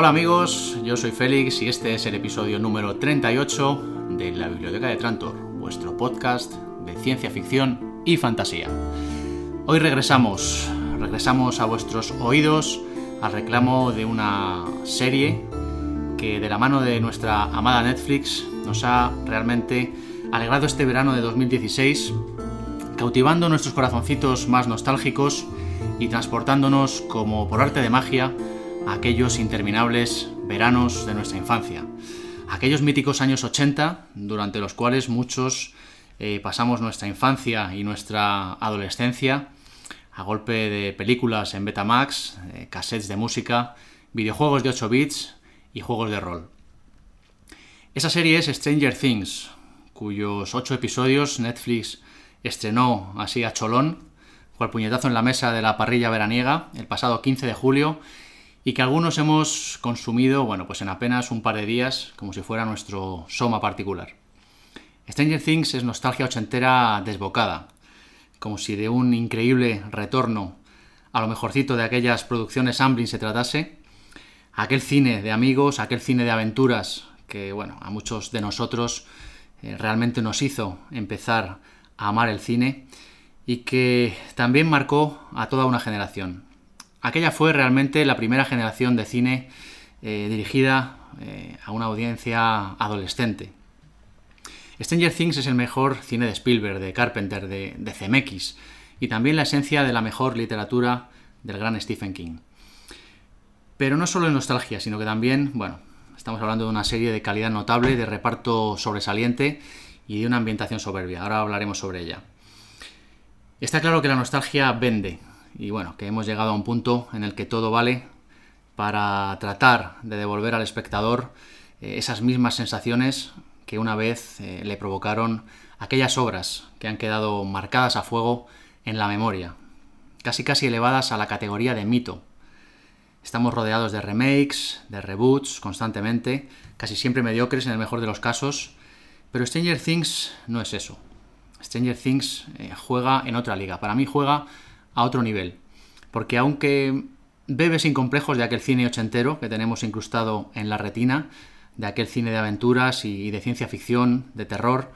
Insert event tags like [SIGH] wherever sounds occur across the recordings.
Hola amigos, yo soy Félix y este es el episodio número 38 de la Biblioteca de Trantor, vuestro podcast de ciencia ficción y fantasía. Hoy regresamos, regresamos a vuestros oídos al reclamo de una serie que de la mano de nuestra amada Netflix nos ha realmente alegrado este verano de 2016, cautivando nuestros corazoncitos más nostálgicos y transportándonos como por arte de magia aquellos interminables veranos de nuestra infancia, aquellos míticos años 80 durante los cuales muchos eh, pasamos nuestra infancia y nuestra adolescencia a golpe de películas en Betamax, eh, cassettes de música, videojuegos de 8 bits y juegos de rol. Esa serie es Stranger Things, cuyos 8 episodios Netflix estrenó así a cholón el puñetazo en la mesa de la parrilla veraniega el pasado 15 de julio y que algunos hemos consumido, bueno, pues en apenas un par de días, como si fuera nuestro soma particular. Stranger Things es nostalgia ochentera desbocada, como si de un increíble retorno a lo mejorcito de aquellas producciones Amblin se tratase, aquel cine de amigos, aquel cine de aventuras que, bueno, a muchos de nosotros eh, realmente nos hizo empezar a amar el cine y que también marcó a toda una generación. Aquella fue realmente la primera generación de cine eh, dirigida eh, a una audiencia adolescente. Stranger Things es el mejor cine de Spielberg, de Carpenter, de, de y también la esencia de la mejor literatura del gran Stephen King. Pero no solo en nostalgia, sino que también, bueno, estamos hablando de una serie de calidad notable, de reparto sobresaliente y de una ambientación soberbia. Ahora hablaremos sobre ella. Está claro que la nostalgia vende y bueno, que hemos llegado a un punto en el que todo vale para tratar de devolver al espectador eh, esas mismas sensaciones que una vez eh, le provocaron aquellas obras que han quedado marcadas a fuego en la memoria, casi casi elevadas a la categoría de mito. Estamos rodeados de remakes, de reboots constantemente, casi siempre mediocres en el mejor de los casos, pero Stranger Things no es eso. Stranger Things eh, juega en otra liga. Para mí juega a otro nivel. Porque aunque bebe sin complejos de aquel cine ochentero que tenemos incrustado en la retina, de aquel cine de aventuras y de ciencia ficción, de terror,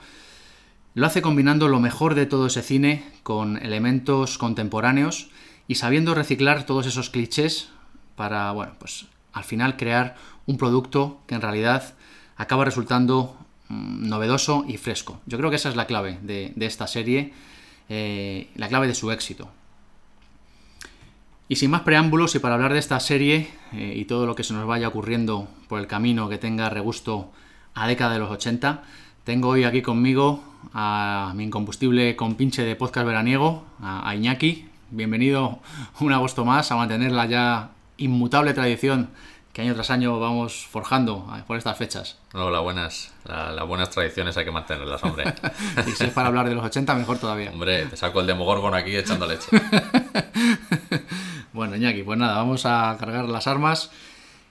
lo hace combinando lo mejor de todo ese cine con elementos contemporáneos y sabiendo reciclar todos esos clichés para, bueno, pues al final crear un producto que en realidad acaba resultando Mm, novedoso y fresco. Yo creo que esa es la clave de, esta serie, eh, la clave de su éxito. Y sin más preámbulos y para hablar de esta serie eh, y todo lo que se nos vaya ocurriendo por el camino que tenga regusto a década de los 80, tengo hoy aquí conmigo a mi incombustible compinche de podcast veraniego, a Iñaki. Bienvenido un agosto más a mantener la ya inmutable tradición que año tras año vamos forjando por estas fechas. Hola, buenas. las buenas tradiciones hay que mantenerlas, hombre. [LAUGHS] y si es para hablar de los 80, mejor todavía. Hombre, te saco el Demogorgon aquí echando leche. [LAUGHS] bueno, Iñaki, pues nada, vamos a cargar las armas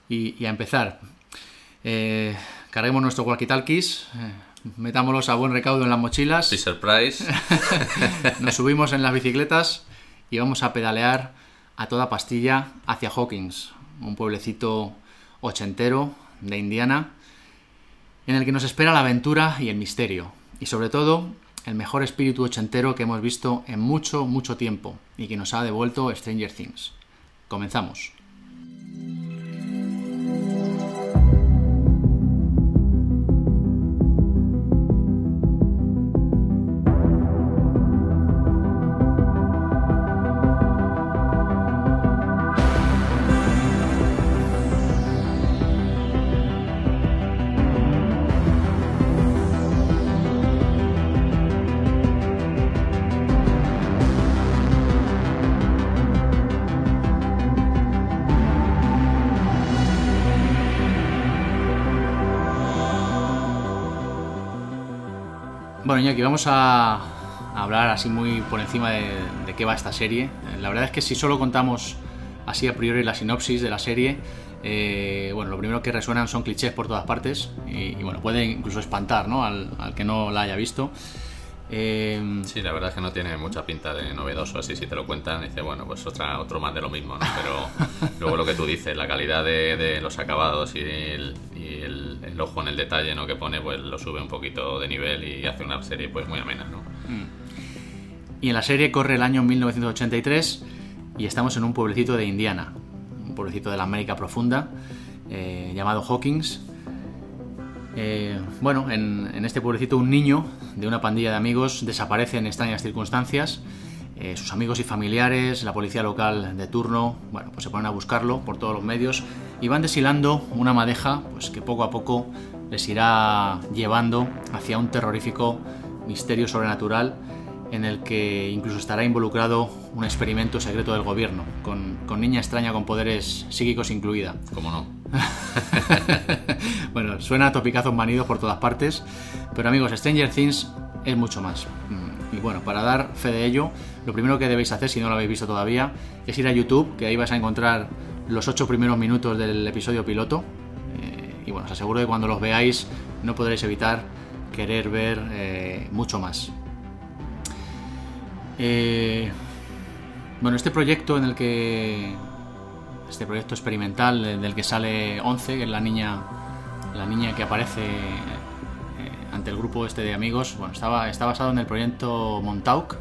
y, a empezar. Eh, carguemos nuestro walkie-talkies, eh, metámoslos a buen recaudo en las mochilas. Sí, surprise. [LAUGHS] Nos subimos en las bicicletas y vamos a pedalear a toda pastilla hacia Hawkins, un pueblecito ochentero de Indiana, en el que nos espera la aventura y el misterio, y sobre todo el mejor espíritu ochentero que hemos visto en mucho, mucho tiempo, y que nos ha devuelto Stranger Things. Comenzamos. Iñaki, vamos a hablar así muy por encima de, qué va esta serie. La verdad es que si solo contamos así a priori la sinopsis de la serie, eh, bueno, lo primero que resuenan son clichés por todas partes y, bueno, puede incluso espantar ¿no? al, que no la haya visto. Eh, Sí, la verdad es que no tiene mucha pinta de novedoso, así si te lo cuentan, dice, bueno, pues otra, otro más de lo mismo, ¿no? Pero [LAUGHS] luego lo que tú dices, la calidad de, de los acabados y, el, y el- ojo en el detalle, ¿no? Que pone, pues lo sube un poquito de nivel y hace una serie pues muy amena, ¿no? Y en la serie corre el año 1983 y estamos en un pueblecito de Indiana, un pueblecito de la América profunda eh, llamado Hawkins. Eh, bueno, en, en este pueblecito un niño de una pandilla de amigos desaparece en extrañas circunstancias. Eh, sus amigos y familiares, la policía local de turno, bueno, pues se ponen a buscarlo por todos los medios y van deshilando una madeja, pues que poco a poco les irá llevando hacia un terrorífico misterio sobrenatural en el que incluso estará involucrado un experimento secreto del gobierno, con, con niña extraña con poderes psíquicos incluida. ¿Cómo no? [LAUGHS] bueno, suena a topicazos manidos por todas partes, pero amigos, Stranger Things es mucho más. Mm, Y bueno, para dar fe de ello, lo primero que debéis hacer, si no lo habéis visto todavía, es ir a YouTube, que ahí vais a encontrar los ocho primeros minutos del episodio piloto. Eh, y bueno, os aseguro que cuando los veáis no podréis evitar querer ver eh, mucho más. Eh, bueno, este proyecto en el que. Este proyecto experimental de- del que sale 11, que es la niña. La niña que aparece ante el grupo este de amigos. Bueno, estaba, está basado en el proyecto Montauk.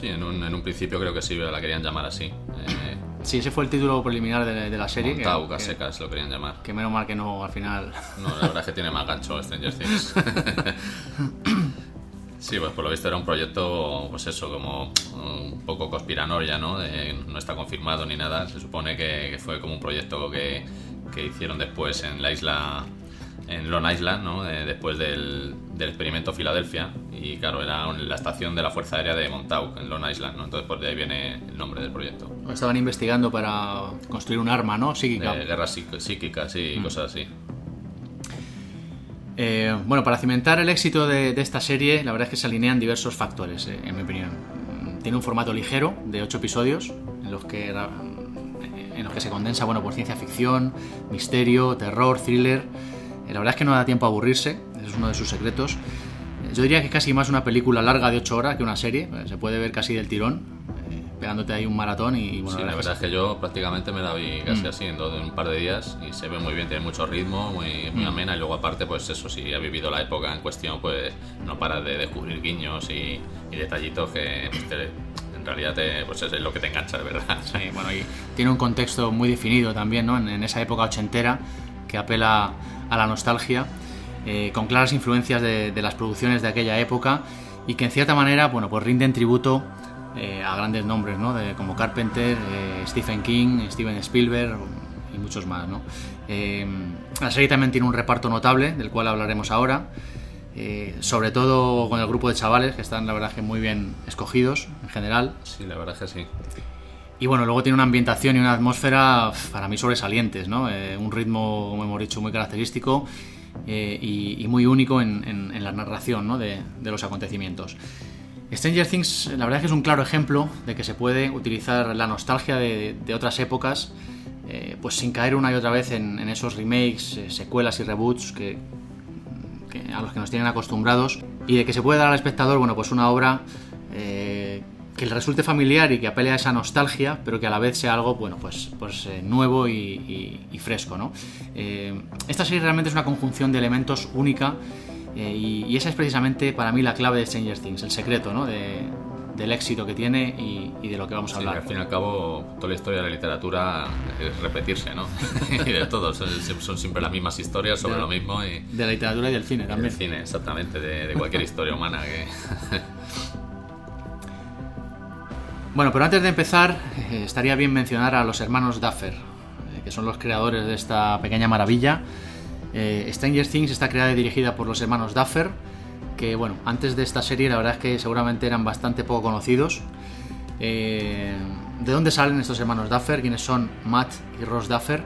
Sí, en un, en un principio creo que sí la querían llamar así. Eh, Sí, ese fue el título preliminar de, de la serie. que, secas lo querían llamar. que menos mal que no al final. No, la verdad es que tiene más gancho Stranger Things. [LAUGHS] Sí, pues por lo visto era un proyecto, pues eso, como un poco conspiranoia, ¿no? De- no está confirmado ni nada. Se supone que, que fue como un proyecto que, que hicieron después en la isla, en Long Island, ¿no? De- después del, del experimento Filadelfia. Y claro, era la estación de la Fuerza Aérea de Montauk, en Long Island, ¿no? Entonces, por de ahí viene el nombre del proyecto. Estaban investigando para construir un arma, ¿no? Psíquica. Guerras psíqui- psíquicas y cosas así. Eh, bueno, para cimentar el éxito de, de esta serie, la verdad es que se alinean diversos factores, eh, en mi opinión. Mm, Tiene un formato ligero, de 8 episodios, en los que, en los que se condensa bueno, por ciencia ficción, misterio, terror, thriller. La verdad es que no da tiempo a aburrirse, es uno de sus secretos. Yo diría que es casi más una película larga de 8 horas que una serie, eh, se puede ver casi del tirón, eh, pegándote ahí un maratón y bueno, Sí, la verdad es que yo prácticamente me la vi casi así en, un par de días y se ve muy bien, tiene mucho ritmo, muy, muy amena y luego aparte pues eso, si ha vivido la época en cuestión pues no paras de descubrir guiños y, y detallitos que pues, te- en realidad te, pues es lo que te engancha de verdad. Sí, bueno, y tiene un contexto muy definido también, ¿no? En, en esa época ochentera que apela a la nostalgia, eh, con claras influencias de, de las producciones de aquella época y que en cierta manera, bueno, pues rinden tributo eh, a grandes nombres, ¿no? De- como Carpenter, eh, Stephen King, Steven Spielberg y muchos más, ¿no? Eh, la serie también tiene un reparto notable, del cual hablaremos ahora. eh, sobre todo con el grupo de chavales que están la verdad que muy bien escogidos en general Sí, la verdad que sí. Y bueno, luego tiene una ambientación y una atmósfera para mí sobresalientes, ¿no? Eh, un ritmo, como hemos dicho, muy característico eh, y, muy único en, la narración ¿no? de, los acontecimientos. Stranger Things, la verdad es que es un claro ejemplo de que se puede utilizar la nostalgia de, otras épocas, eh, pues sin caer una y otra vez en, esos remakes, secuelas y reboots que, a los que nos tienen acostumbrados y de que se puede dar al espectador, bueno, pues una obra que le resulte familiar y que apele a esa nostalgia, pero que a la vez sea algo, bueno, pues, pues eh, nuevo y, y- y fresco, ¿no? Eh, esta serie realmente es una conjunción de elementos única eh, y, y esa es precisamente para mí la clave de Stranger Things, el secreto, ¿no? De- del éxito que tiene y, de lo que vamos a Sí, hablar. al fin y al cabo, toda la historia de la literatura es repetirse, ¿no? [LAUGHS] y de todo, son, son siempre las mismas historias sobre Ya. lo mismo y, De la literatura y del cine también. del cine, exactamente, de, de cualquier historia humana que... [LAUGHS] Bueno, pero antes de empezar, eh, estaría bien mencionar a los hermanos Duffer, eh, que son los creadores de esta pequeña maravilla. Eh, Stranger Things está creada y dirigida por los hermanos Duffer, que bueno, antes de esta serie la verdad es que seguramente eran bastante poco conocidos. ¿De dónde salen estos hermanos Duffer? ¿Quiénes son Matt y Ross Duffer?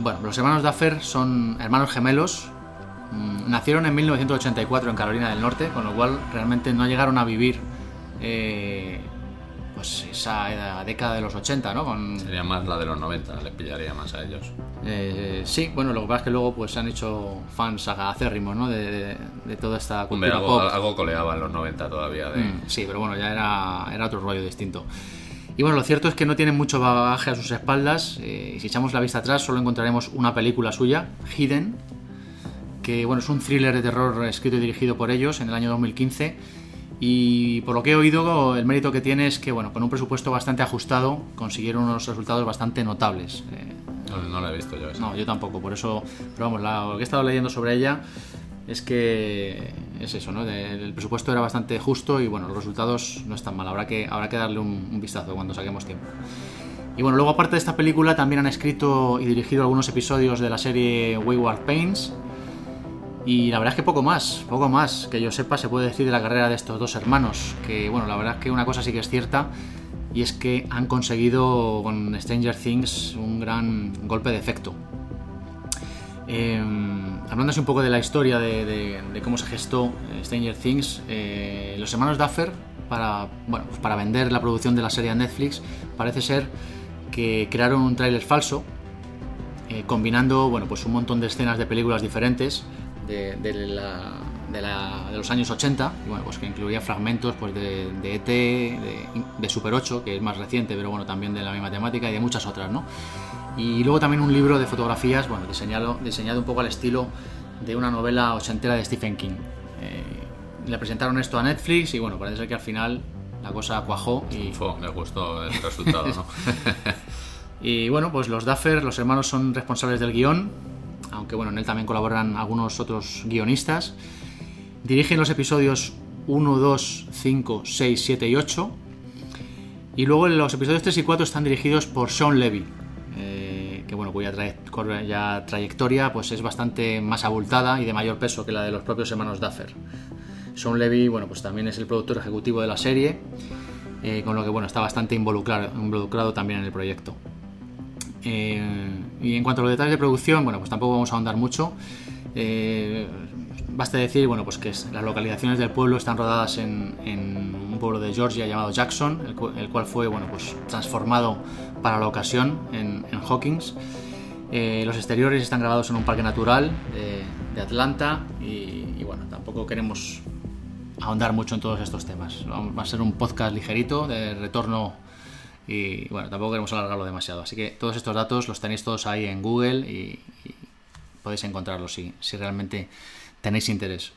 Bueno, los hermanos Duffer son hermanos gemelos. mm, Nacieron en 1984 en Carolina del Norte, con lo cual realmente no llegaron a vivir pues esa década de los 80, ¿no? Con, Sería más la de los 90, les pillaría más a ellos. eh, sí, bueno, lo que pasa es que luego pues se han hecho fans acérrimos, ¿no? De, de- de toda esta Hombre, cultura algo, pop. algo coleaba en los 90 todavía. De... Mm, sí, pero bueno, ya era, era otro rollo distinto. Y bueno, lo cierto es que no tienen mucho bagaje a sus espaldas. eh, y si echamos la vista atrás, solo encontraremos una película suya, Hidden, que bueno, es un thriller de terror escrito y dirigido por ellos en el año 2015. Y por lo que he oído, el mérito que tiene es que, bueno, con un presupuesto bastante ajustado, consiguieron unos resultados bastante notables. Eh, No, no la he visto yo esa. no, yo tampoco, por eso, pero vamos, la- lo que he estado leyendo sobre ella es que es eso, ¿no? El presupuesto era bastante justo y bueno, los resultados no están mal, habrá que, habrá que darle un, un vistazo cuando saquemos tiempo. Y bueno, luego aparte de esta película también han escrito y dirigido algunos episodios de la serie Wayward Pains y la verdad es que poco más, poco más que yo sepa se puede decir de la carrera de estos dos hermanos, que bueno, la verdad es que una cosa sí que es cierta y es que han conseguido con Stranger Things un gran golpe de efecto. Eh, un poco de la historia de cómo se gestó eh, Stranger Things, eh, los hermanos Duffer, para, bueno, pues para vender la producción de la serie a Netflix, parece ser que crearon un tráiler falso, eh, combinando bueno, pues un montón de escenas de películas diferentes de, de la- de la- de los años 80, y bueno, pues que incluía fragmentos pues, de, ET, de, de Super 8, que es más reciente, pero bueno, también de la misma temática, y de muchas otras, ¿no? Y luego también un libro de fotografías, bueno, diseñado, diseñado un poco al estilo de una novela ochentera de Stephen King. Eh, le presentaron esto a Netflix y bueno, parece ser que al final la cosa cuajó y, [LAUGHS] Fo, les gustó el resultado, ¿no? [LAUGHS] y bueno, pues los Duffer, los hermanos son responsables del guion, aunque bueno, en él también colaboran algunos otros guionistas. Dirigen los episodios 1, 2, 5, 6, 7 y 8. Y luego los episodios 3 y 4 están dirigidos por Sean Levy, eh, que bueno, cuya traye- cuya trayectoria pues, es bastante más abultada y de mayor peso que la de los propios hermanos Duffer. Sean Levy, bueno, pues también es el productor ejecutivo de la serie, eh, con lo que bueno, está bastante involucrado también en el proyecto. Eh, y en cuanto a los detalles de producción, bueno, pues tampoco vamos a ahondar mucho. Eh, basta decir, bueno, pues que es- las localizaciones del pueblo están rodadas en, en un pueblo de Georgia llamado Jackson, el, el cual fue, bueno, pues transformado para la ocasión en, en Hawkins. Eh, los exteriores están grabados en un parque natural de, de Atlanta y, y, bueno, tampoco queremos ahondar mucho en todos estos temas. Va a ser un podcast ligerito de retorno y bueno, tampoco queremos alargarlo demasiado. Así que todos estos datos los tenéis todos ahí en Google y, podéis encontrarlos si, si realmente tenéis interés.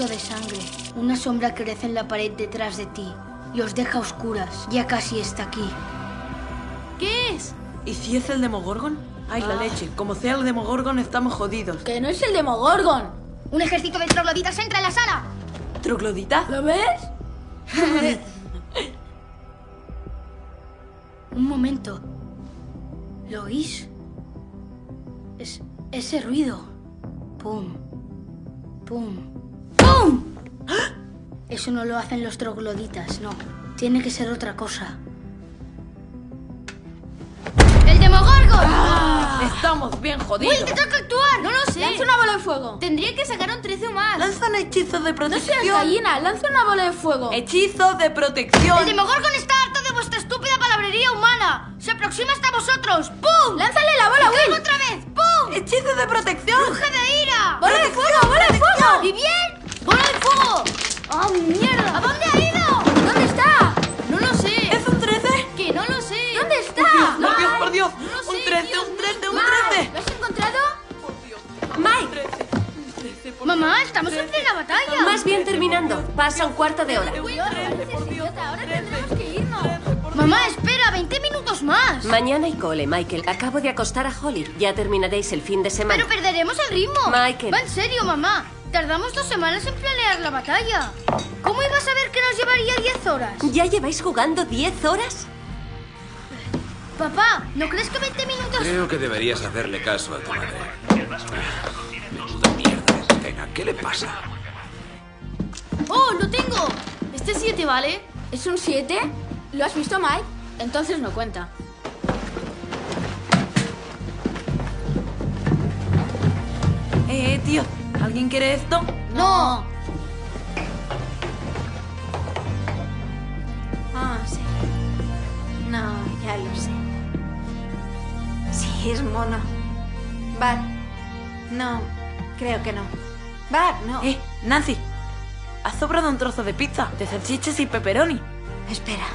De sangre. Una sombra crece en la pared detrás de ti y os deja a oscuras. Ya casi está aquí. ¿Qué es? ¿Y si es el Demogorgon? Ay, la leche. Como sea el Demogorgon, estamos jodidos. Que no es el Demogorgon. Un ejército de trogloditas entra en la sala. ¿Troglodita? ¿Lo ves? [LAUGHS] Un momento. ¿Lo oís? Es ese ruido. Pum. Pum. ¡Pum! [GASPS] Eso no lo hacen los trogloditas, no. Tiene que ser otra cosa. ¡El Demogorgon! Estamos bien jodidos. ¡Will, te toca actuar! No lo sé. Lanza una bola de fuego. Tendría que sacar un 13 o más. Lanza un hechizo de No protección. seas gallina, lanza una bola de fuego. Hechizo de protección. El Demogorgon está harto de vuestra estúpida palabrería humana. Se aproxima hasta vosotros. ¡Pum! ¡Lánzale la bola, ¡Y caigo Will! otra vez! ¡Pum! Hechizo de protección. ¡Bruja de ira! ¡Bola de fuego, bola de fuego! ¿Y bien? ¡Bola de fuego! ¡Oh, mierda! ¿A dónde ha ido? ¿Dónde está? No lo sé. ¿Es un 13? Que no lo sé. ¿Dónde está? Por Dios, por Dios. No lo sé, un 13, Dios un 13, un mío. 13. ¿Lo has encontrado? Mike, 13, un 13, por Mamá, estamos en plena batalla. más bien terminando. Pasa un cuarto de hora. Ahora tendremos que irnos. Mamá, espera, 20 minutos más. Mañana hay cole, Michael. Acabo de acostar a Holly. Ya terminaréis el fin de semana. Pero perderemos el ritmo. Michael. Va en serio, mamá. Tardamos dos semanas en planear la batalla. ¿Cómo ibas a ver que nos llevaría 10 horas? ¿Ya lleváis jugando 10 horas? Papá, ¿no crees que 20 minutos... Creo que deberías hacerle caso a tu madre. Menuda mierda de escena. ¿Qué le pasa? ¡Oh, lo tengo! Este 7, ¿vale? ¿Es un 7? ¿Lo has visto, Mike? Entonces no cuenta. Eh, tío, ¿alguien quiere esto? ¡No! Ah, sí. No, ya lo sé. Sí, es mono. Bar. No, creo que no. Bar, no. Eh, Nancy, has sobrado un trozo de pizza de salchichas y pepperoni. Espera.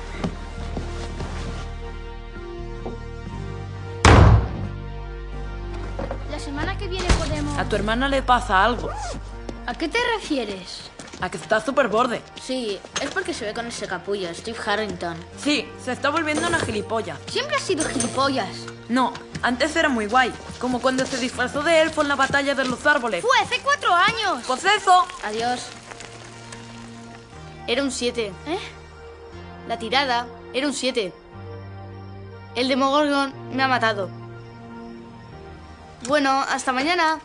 La semana que viene A tu hermana le pasa algo. ¿A qué te refieres? A que está súper borde. Sí, es porque se ve con ese capullo, Steve Harrington. Sí, se está volviendo una gilipollas. Siempre has sido gilipollas. No, antes era muy guay. Como cuando se disfrazó de elfo en la batalla de los árboles. Fue hace cuatro años. Pues eso. Adiós. Era un 7. ¿Eh? La tirada era un 7. El Demogorgon me ha matado. Bueno, hasta mañana.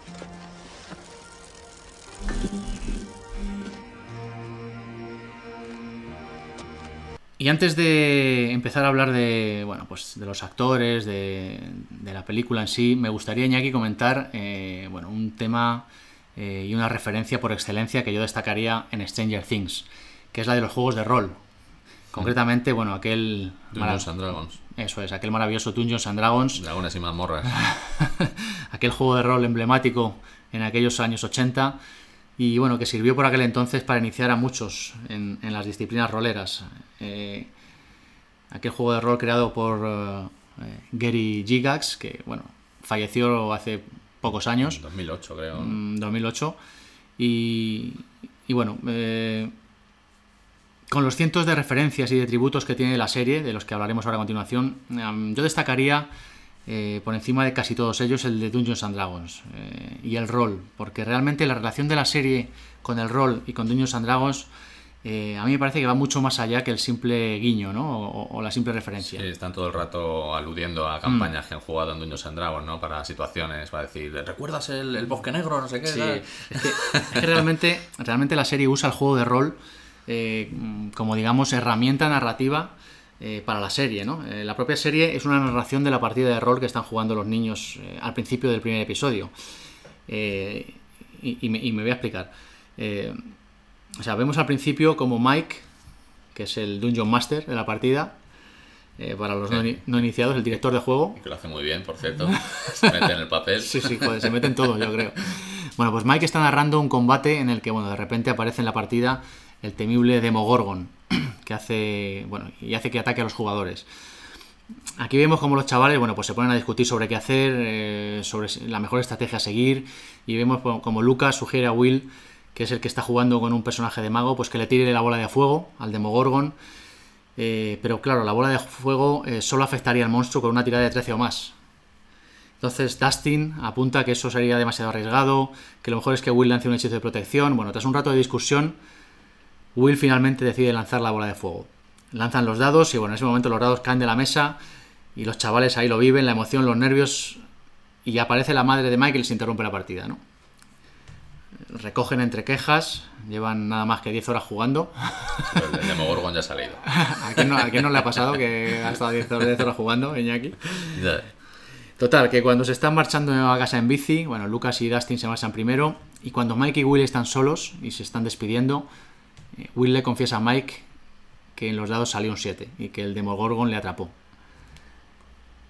Y antes de empezar a hablar de, bueno, pues de los actores, de, de la película en sí, me gustaría, Iñaki, comentar eh, bueno, un tema eh, y una referencia por excelencia que yo destacaría en Stranger Things, que es la de los juegos de rol. Concretamente, bueno, aquel... Dungeons and Dragons. Eso es, aquel maravilloso Dungeons and Dragons, Dragones y mazmorras. [LAUGHS] aquel juego de rol emblemático en aquellos años 80 y bueno, que sirvió por aquel entonces para iniciar a muchos en, en las disciplinas roleras. Eh, aquel juego de rol creado por eh, eh, Gary Gygax, que bueno, falleció hace pocos años. 2008, creo. Mm, 2008. Y, y bueno, eh, con los cientos de referencias y de tributos que tiene la serie, de los que hablaremos ahora a continuación, em, yo destacaría eh, por encima de casi todos ellos el de Dungeons and Dragons eh, y el rol, porque realmente la relación de la serie con el rol y con Dungeons and Dragons eh, a mí me parece que va mucho más allá que el simple guiño, ¿no? O, o la simple referencia. Sí, están todo el rato aludiendo a campañas que han jugado en Dungeons and Dragons, ¿no? Para situaciones, para decir, ¿recuerdas el, el bosque negro? No sé qué. Sí, tal? es que, es que realmente, realmente la serie usa el juego de rol eh, como, digamos, herramienta narrativa eh, para la serie, ¿no? Eh, la propia serie es una narración de la partida de rol que están jugando los niños eh, al principio del primer episodio. Y, y me, y me voy a explicar. O sea, vemos al principio como Mike, que es el Dungeon Master de la partida, para los no, ini- no iniciados, el director de juego, Que lo hace muy bien, por cierto. Se mete en el papel. [LAUGHS] Sí, sí, joder, se meten todos, yo creo. Bueno, pues Mike está narrando un combate en el que, bueno, de repente aparece en la partida el temible Demogorgon, que hace, bueno, y hace que ataque a los jugadores. Aquí vemos como los chavales, bueno, pues se ponen a discutir sobre qué hacer, eh, sobre la mejor estrategia a seguir, y vemos como Lucas sugiere a Will, que es el que está jugando con un personaje de mago, pues que le tire la bola de fuego al Demogorgon. Eh, pero claro, la bola de fuego eh, solo afectaría al monstruo con una tirada de 13 o más. Entonces Dustin apunta que eso sería demasiado arriesgado, que lo mejor es que Will lance un hechizo de protección. Bueno, tras un rato de discusión, Will finalmente decide lanzar la bola de fuego. Lanzan los dados y bueno, en ese momento los dados caen de la mesa y los chavales ahí lo viven, la emoción, los nervios y aparece la madre de Michael y se interrumpe la partida, ¿no? Recogen entre quejas, llevan nada más que 10 horas jugando. Pero [LAUGHS] el Demogorgon ya ha salido. [LAUGHS] ¿A quién no, a quién no le ha pasado que ha estado 10 horas, 10 horas jugando, Iñaki? Total, que cuando se están marchando a casa en bici, bueno, Lucas y Dustin se marchan primero, y cuando Mike y Will están solos y se están despidiendo, Will le confiesa a Mike que en los dados salió un 7 y que el Demogorgon le atrapó.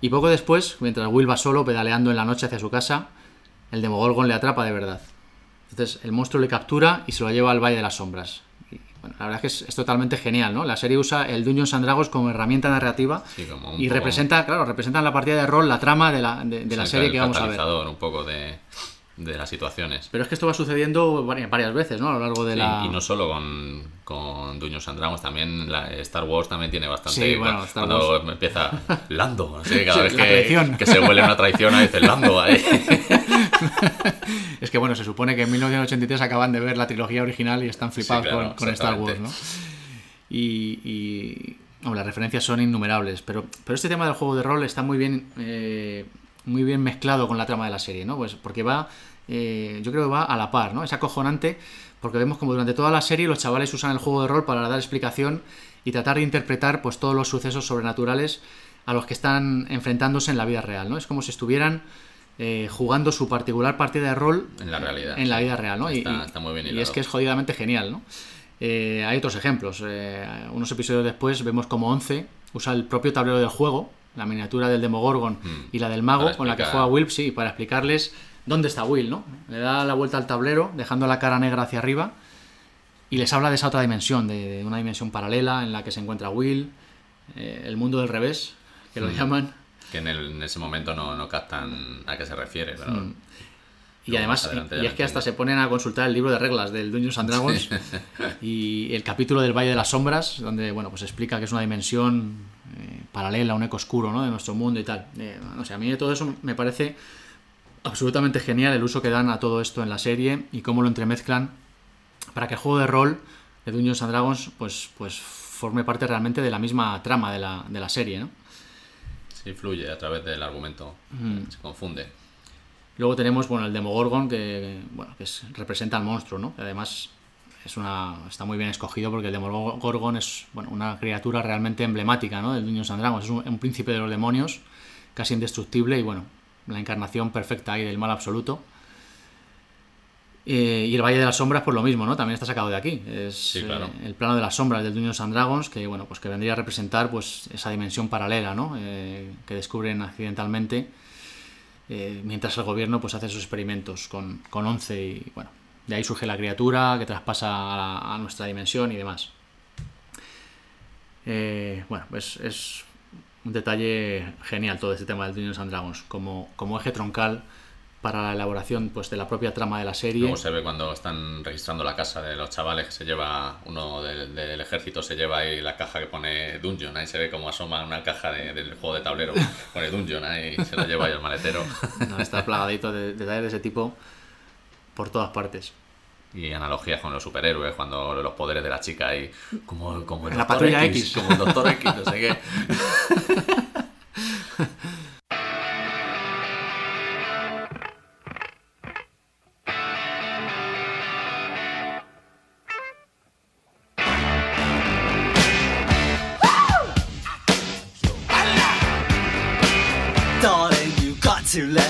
Y poco después, mientras Will va solo pedaleando en la noche hacia su casa, el Demogorgon le atrapa de verdad. Entonces el monstruo le captura y se lo lleva al Valle de las Sombras. Y, bueno, la verdad es que es, es totalmente genial, ¿no? La serie usa el Dungeons and Dragons como herramienta narrativa Sí, como un y poco- representa, claro, representa en la partida de rol la trama de la, de, de la serie que vamos a ver. un poco de, de las situaciones. Pero es que esto va sucediendo vari- varias veces, ¿no? A lo largo de Sí, la... Y no solo con, con Dungeons and Dragons, también la, Star Wars también tiene bastante. Sí, bueno, Star cuando Wars. [LAUGHS] empieza Lando, no sé, cada [LAUGHS] Sí, vez que, que se huele una traición, a veces Lando. [LAUGHS] Es que bueno, se supone que en 1983 acaban de ver la trilogía original y están flipados claro, con, con Star Wars. ¿no? Y, y, hombre, las referencias son innumerables, pero, pero este tema del juego de rol está muy bien, eh, muy bien mezclado con la trama de la serie, ¿no? Pues porque va, eh, yo creo que va a la par, ¿no? Es acojonante porque vemos como durante toda la serie los chavales usan el juego de rol para dar explicación y tratar de interpretar pues todos los sucesos sobrenaturales a los que están enfrentándose en la vida real, ¿no? Es como si estuvieran eh, jugando su particular partida de rol En la realidad, en la vida real, ¿no? Y- Está- y, está muy bien y es que es jodidamente genial, ¿no? Eh, hay otros ejemplos. eh, unos episodios después vemos como 11 usa el propio tablero del juego, la miniatura del Demogorgon y la del mago, con la que juega Will, sí, para explicarles dónde está Will, ¿no? Le da la vuelta al tablero, dejando la cara negra hacia arriba, y les habla de esa otra dimensión, de, de una dimensión paralela en la que se encuentra Will, eh, el mundo del revés, que lo Hmm. llaman. que en, el- en ese momento no, no captan a qué se refiere. Pero Mm. Y además, adelante y, es que hasta se ponen a consultar el libro de reglas del Dungeons and Dragons [LAUGHS] y el capítulo del Valle de las Sombras, donde bueno, pues explica que es una dimensión eh, paralela, un eco oscuro ¿no? de nuestro mundo y tal. Eh, no sé, a mí de todo eso me parece absolutamente genial el uso que dan a todo esto en la serie y cómo lo entremezclan para que el juego de rol de Dungeons and Dragons pues, pues forme parte realmente de la misma trama de la, de la serie, ¿no? sí fluye a través del argumento. Se confunde. Luego tenemos bueno, el Demogorgon, que, bueno, que es- representa al monstruo, ¿no? Que además es una, está muy bien escogido porque el Demogorgon es bueno, una criatura realmente emblemática ¿no? del Dungeons and Dragons. Es un, un príncipe de los demonios, casi indestructible y bueno, la encarnación perfecta ahí del mal absoluto. Eh, y el Valle de las Sombras, pues lo mismo, ¿no? También está sacado de aquí. Es Sí, claro. eh, el plano de las sombras del Dungeons and Dragons, que bueno, pues que vendría a representar pues esa dimensión paralela, ¿no? Eh, que descubren accidentalmente mientras el gobierno pues hace sus experimentos con, con 11 y bueno, de ahí surge la criatura que traspasa a, a nuestra dimensión y demás. Bueno, pues es un detalle genial todo este tema del Dungeons and Dragons como, como eje troncal para la elaboración pues de la propia trama de la serie. Luego se ve cuando están registrando la casa de los chavales que se lleva, uno del, del ejército se lleva ahí la caja que pone Dungeon, ahí se ve como asoma una caja de- del juego de tablero, [LAUGHS] pone Dungeon ahí, se lo lleva ahí al maletero. No, está plagadito de detalles de ese tipo por todas partes. Y analogías con los superhéroes, cuando los poderes de la chica ahí, como, como el La. Patrulla X. como el Doctor X, no sé qué. To let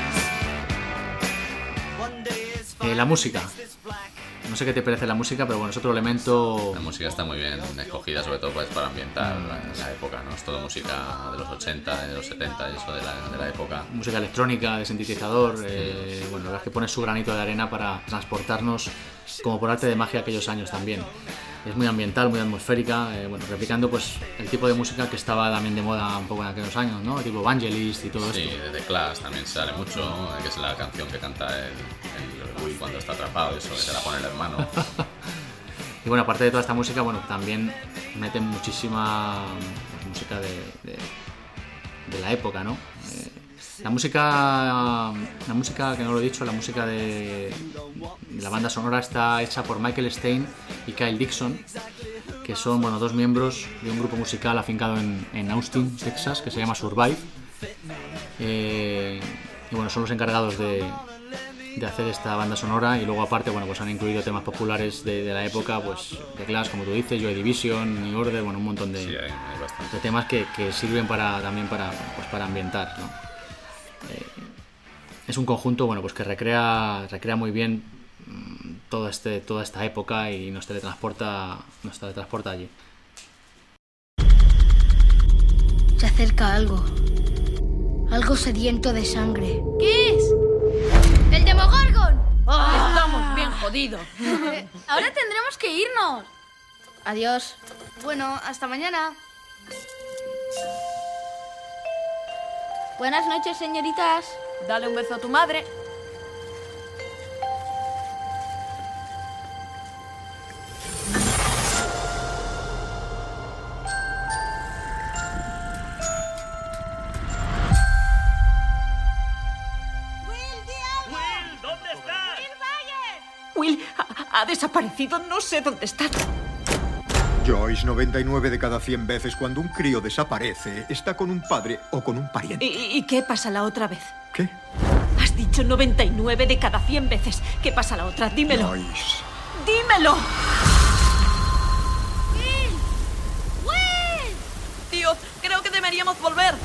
Eh, la música. No sé qué te parece la música, pero bueno, es otro elemento. La música está muy bien escogida, sobre todo pues, para ambientar la, la época, ¿no? Es todo música de los 80, de los 70, y eso de la, de la época. música electrónica, de sintetizador. eh, bueno, la verdad es que pone su granito de arena para transportarnos como por arte de magia aquellos años también. Es muy ambiental, muy atmosférica, eh, bueno, replicando pues el tipo de música que estaba también de moda un poco en aquellos años, ¿no? Tipo Evangelist y todo Sí, esto. de The Clash también sale mucho, ¿no? que es la canción que canta el, el Will cuando está atrapado, eso que se la pone el hermano. [LAUGHS] Y bueno, aparte de toda esta música, bueno, también meten muchísima pues, música de, de- de la época, ¿no? Eh, la música, la música que no lo he dicho, la música de, de la banda sonora está hecha por Michael Stein y Kyle Dixon, que son bueno, dos miembros de un grupo musical afincado en, en Austin, Texas, que se llama Survive. Eh, y bueno, son los encargados de, de hacer esta banda sonora y luego aparte bueno pues han incluido temas populares de, de la época pues The Clash como tú dices Joy Division New Order bueno un montón de, Sí, hay, hay bastante. de temas que, que sirven para también para pues para ambientar ¿no? Eh, es un conjunto bueno pues que recrea recrea muy bien mm, todo este toda esta época y nos teletransporta nos teletransporta allí Se acerca algo. Algo sediento de sangre. ¿Qué es? ¡El Demogorgon! Estamos bien jodidos. [LAUGHS] Ahora tendremos que irnos. Adiós. Bueno, hasta mañana. Buenas noches, señoritas. Dale un beso a tu madre. Will ha, ha desaparecido. No sé dónde está. Joyce, 99 de cada 100 veces cuando un crío desaparece, está con un padre o con un pariente. ¿Y, y qué pasa la otra vez? ¿Qué? Has dicho 99 de cada 100 veces. ¿Qué pasa la otra? Dímelo. Joyce. ¡Dímelo! ¡Will! Tío, creo que deberíamos volver.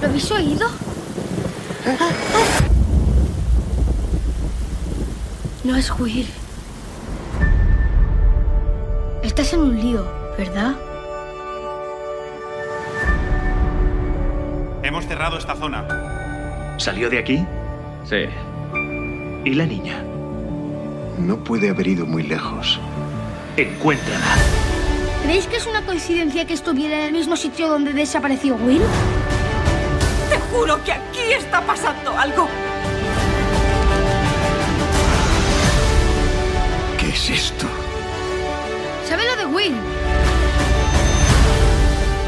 ¿Lo habéis oído? No es Will. Estás en un lío, ¿verdad? Hemos cerrado esta zona. ¿Salió de aquí? Sí. ¿Y la niña? No puede haber ido muy lejos. Encuéntrala. ¿Creéis que es una coincidencia que estuviera en el mismo sitio donde desapareció Will? Te juro que aquí está pasando algo. ¿Qué es esto? ¿Sabe lo de Will?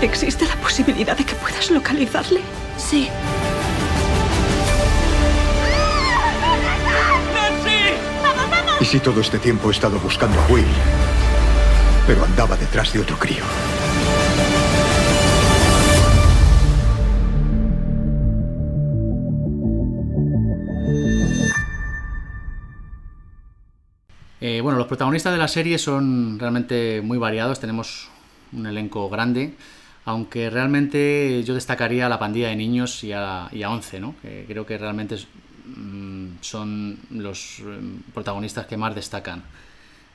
¿Existe la posibilidad de que puedas localizarle? Sí. ¿Y si todo este tiempo he estado buscando a Will? Pero andaba detrás de otro crío. Eh, bueno, los protagonistas de la serie son realmente muy variados, tenemos un elenco grande, aunque realmente yo destacaría a la pandilla de niños y a, y a Once, ¿no? que creo que realmente mm, son los eh, protagonistas que más destacan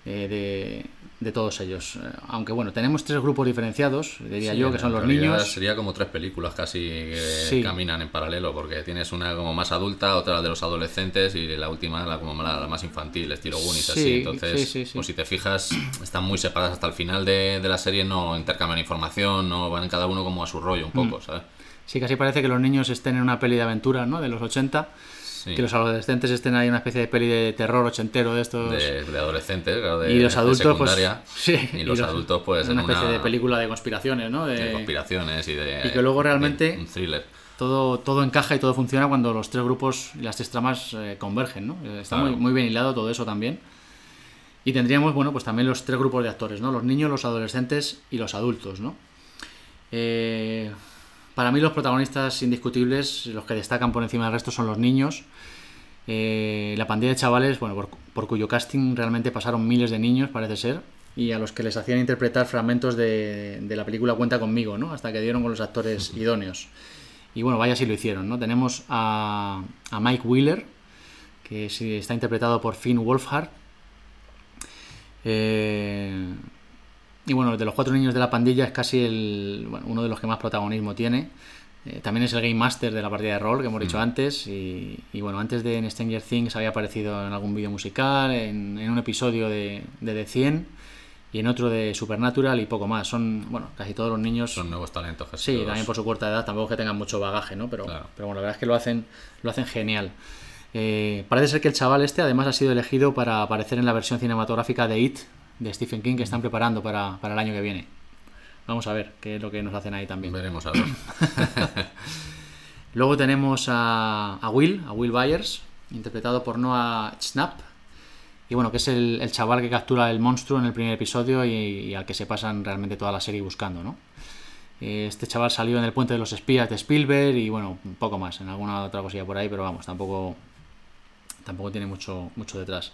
eh, de, de todos ellos. Eh, Aunque bueno, tenemos tres grupos diferenciados, diría Sí, yo, que son los niños. Sería como tres películas casi que Sí. caminan en paralelo, porque tienes una como más adulta, otra de los adolescentes y la última la como la, la más infantil, estilo Goonies, Sí, así. Entonces, pues si te fijas, están muy separadas hasta el final de, de la serie, no intercambian información, no van cada uno como a su rollo un poco, Mm. ¿sabes? Sí, casi parece que los niños estén en una peli de aventura, ¿no? De los 80. Sí. Que los adolescentes estén ahí en una especie de peli de terror ochentero de estos. De, de adolescentes, claro, de, y los de adultos, pues. [LAUGHS] Sí, y los adultos, pues, Una especie una- de película de conspiraciones, ¿no? De, de conspiraciones y de. Y que luego realmente- un thriller. todo, todo encaja y todo funciona cuando los tres grupos y las tres tramas eh, convergen, ¿no? Eh, Está Claro. muy, muy bien hilado todo eso también. Y tendríamos, bueno, pues también los tres grupos de actores, ¿no? Los niños, los adolescentes y los adultos, ¿no? Eh, para mí los protagonistas indiscutibles, los que destacan por encima del resto son los niños. Eh, la pandilla de chavales, bueno, por, por cuyo casting realmente pasaron miles de niños, parece ser, y a los que les hacían interpretar fragmentos de, de la película Cuenta conmigo, ¿no? Hasta que dieron con los actores idóneos. Y bueno, vaya si lo hicieron, ¿no? Tenemos a, a Mike Wheeler, que está interpretado por Finn Wolfhard. Eh, y bueno, de los cuatro niños de la pandilla es casi el, bueno, uno de los que más protagonismo tiene. Eh, también es el Game Master de la partida de rol que hemos dicho Mm. antes. Y, y bueno, antes de en Stranger Things había aparecido en algún vídeo musical, en, en un episodio de, de The 100 y en otro de Supernatural y poco más. Son, bueno, casi todos los niños. Son nuevos talentos. casi Sí, también por su corta edad, tampoco es que tengan mucho bagaje, ¿no? Pero, pero bueno, la verdad es que lo hacen, lo hacen genial. Eh, parece ser que el chaval este además ha sido elegido para aparecer en la versión cinematográfica de It de Stephen King que están preparando para, para el año que viene. Vamos a ver qué es lo que nos hacen ahí también. Veremos a ver. [LAUGHS] Luego tenemos a, a Will, a Will Byers, interpretado por Noah Schnapp. Y bueno, que es el, el chaval que captura el monstruo en el primer episodio y, y al que se pasan realmente toda la serie buscando, ¿no? Eh, Este chaval salió en El Puente de los Espías de Spielberg y bueno, un poco más, en alguna otra cosilla por ahí, pero vamos, tampoco, tampoco tiene mucho, mucho detrás.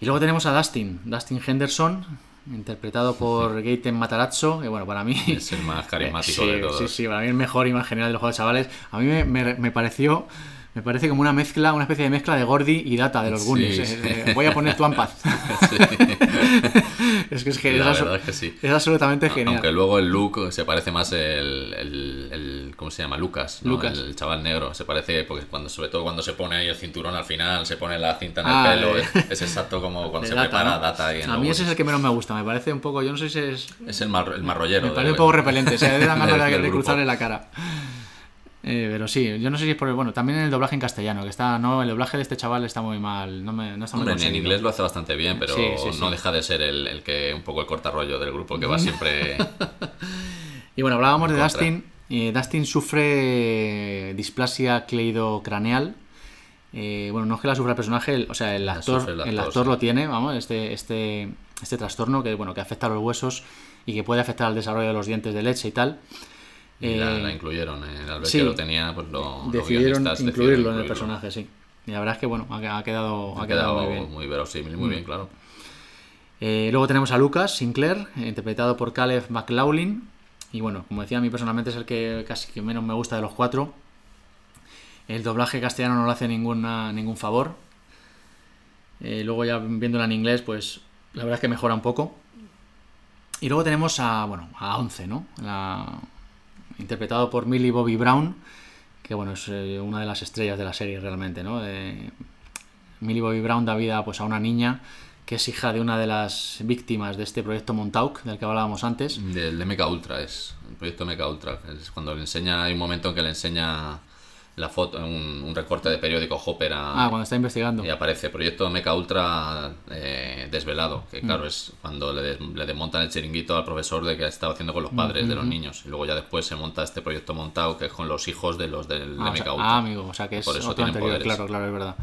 Y luego tenemos a Dustin, Dustin Henderson, interpretado por Gaten Matarazzo, que bueno, para mí... Es el más carismático [LAUGHS] sí, de todos. Sí, sí, para mí el mejor más genial de los juegos de chavales. A mí me, me- me pareció... Me parece como una mezcla, una especie de mezcla de Gordy y Data de los Sí, Goonies. sí. Eh, eh, voy a poner tu Ampaz. [LAUGHS] [LAUGHS] es que es genial. La es, es que sí. es absolutamente genial. Aunque luego el look se parece más el, el, el- ¿cómo se llama? Lucas, ¿no? Lucas. el chaval negro. Se parece porque cuando sobre todo cuando se pone ahí el cinturón al final, se pone la cinta en el Ah, pelo, eh. es, es exacto como [LAUGHS] cuando De se Data, prepara ¿no? data A mí ese es el que menos me gusta. Me parece un poco, yo no sé si es Es el, mar, el marrollero. Me parece un poco repelente, o sea, de dan ganas del- de, de cruzarle la cara. Eh, pero sí, yo no sé si es por bueno, también en el doblaje en castellano, que está, no, el doblaje de este chaval está muy mal, no, me, no está muy Hombre, en inglés lo hace bastante bien, pero Sí, sí, sí. no deja de ser el, el que un poco el cortarrollo del grupo que va siempre. [LAUGHS] Y bueno, hablábamos de contra. Dustin. Eh, Dustin sufre displasia cleidocraneal. Eh, bueno, no es que la sufra el personaje, el- o sea, el actor, el el actor, actor sí. lo tiene, vamos, este, este, este trastorno que, bueno, que afecta a los huesos y que puede afectar al desarrollo de los dientes de leche y tal. Y la, Eh, la incluyeron. eh, al ver sí. que lo tenía, pues lo, los decidieron incluirlo en el personaje, sí. Y la verdad es que, bueno, ha, quedado, Ha ha quedado quedado muy bien. verosímil, muy Mm. bien, claro. Eh, luego tenemos a Lucas Sinclair, interpretado por Caleb McLaughlin. Y bueno, como decía, a mí personalmente es el que casi que menos me gusta de los cuatro. El doblaje castellano no le hace ninguna, ningún favor. Eh, luego ya viéndola en inglés, pues la verdad es que mejora un poco. Y luego tenemos a, bueno, a Once, ¿no? La- interpretado por Millie Bobby Brown, que bueno, es eh, una de las estrellas de la serie realmente, ¿no? Eh, Millie Bobby Brown da vida pues, a una niña que es hija de una de las víctimas de este proyecto Montauk, del que hablábamos antes. Del de Mecha Ultra es el proyecto Mecha Ultra. Es cuando le enseña, hay un momento en que le enseña la foto, un, un recorte de periódico Hopper a- Ah, cuando está investigando. y aparece proyecto Mecha Ultra eh, desvelado, que Mm. claro es cuando le, des- le desmontan el chiringuito al profesor de que ha estado haciendo con los padres Mm, de los mm, mm. niños. Y luego ya después se monta este proyecto montado que es con los hijos de los del de Ah, sea, Mecha ah, Ultra. amigo, o sea que es Por eso otro tienen anterior, poderes. claro, claro, es verdad.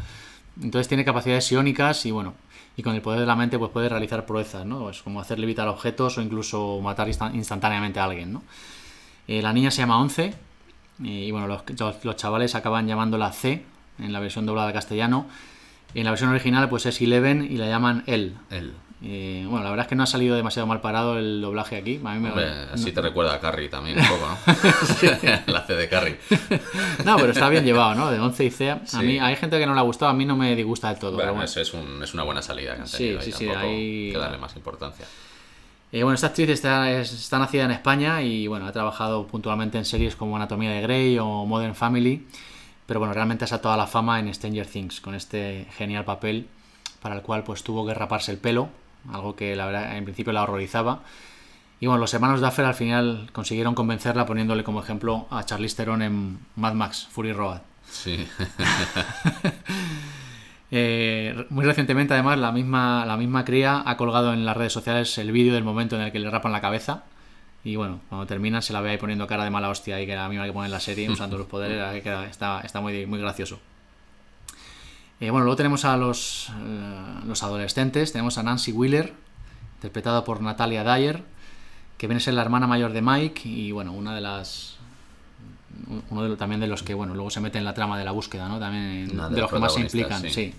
Entonces tiene capacidades psiónicas y bueno, y con el poder de la mente pues puede realizar proezas, ¿no? Es como hacer levitar objetos o incluso matar instan- instantáneamente a alguien, ¿no? Eh, la niña se llama Once y bueno, los, los- los chavales acaban llamándola C en la versión doblada al castellano. En la versión original pues es Eleven y la llaman El. El. Eh, bueno, la verdad es que no ha salido demasiado mal parado el doblaje aquí. A mí me, Hombre, así no- te recuerda a Carrie también un poco, ¿no? [LAUGHS] [LAUGHS] la C de Carrie. No, pero está bien llevado, ¿no? De 11 y C. A Sí. mí hay gente que no le ha gustado, a mí no me disgusta del todo. Bueno, pero bueno. es, un- es una buena salida que han Sí, tenido sí, sí, tampoco ahí- hay que darle más importancia. Eh, bueno, esta actriz está, es- está nacida en España y bueno, ha trabajado puntualmente en series como Anatomía de Grey o Modern Family, pero bueno, realmente ha saltado a la fama en Stranger Things con este genial papel para el cual pues tuvo que raparse el pelo, algo que la verdad en principio la horrorizaba. Y bueno, los hermanos Duffer al final consiguieron convencerla poniéndole como ejemplo a Charlize Theron en Mad Max Fury Road. Sí. [LAUGHS] Eh, muy recientemente, además, la misma, la misma cría ha colgado en las redes sociales el vídeo del momento en el que le rapan la cabeza. Y bueno, cuando termina se la ve ahí poniendo cara de mala hostia y que la misma que pone en la serie [LAUGHS] usando los poderes, que queda- está, está muy, muy gracioso. Eh, bueno, luego tenemos a los, eh, los adolescentes. Tenemos a Nancy Wheeler, interpretada por Natalia Dyer, que viene a ser la hermana mayor de Mike y bueno, una de las uno de, también de los que bueno luego se mete en la trama de la búsqueda no también de de los que más se implican sí. sí.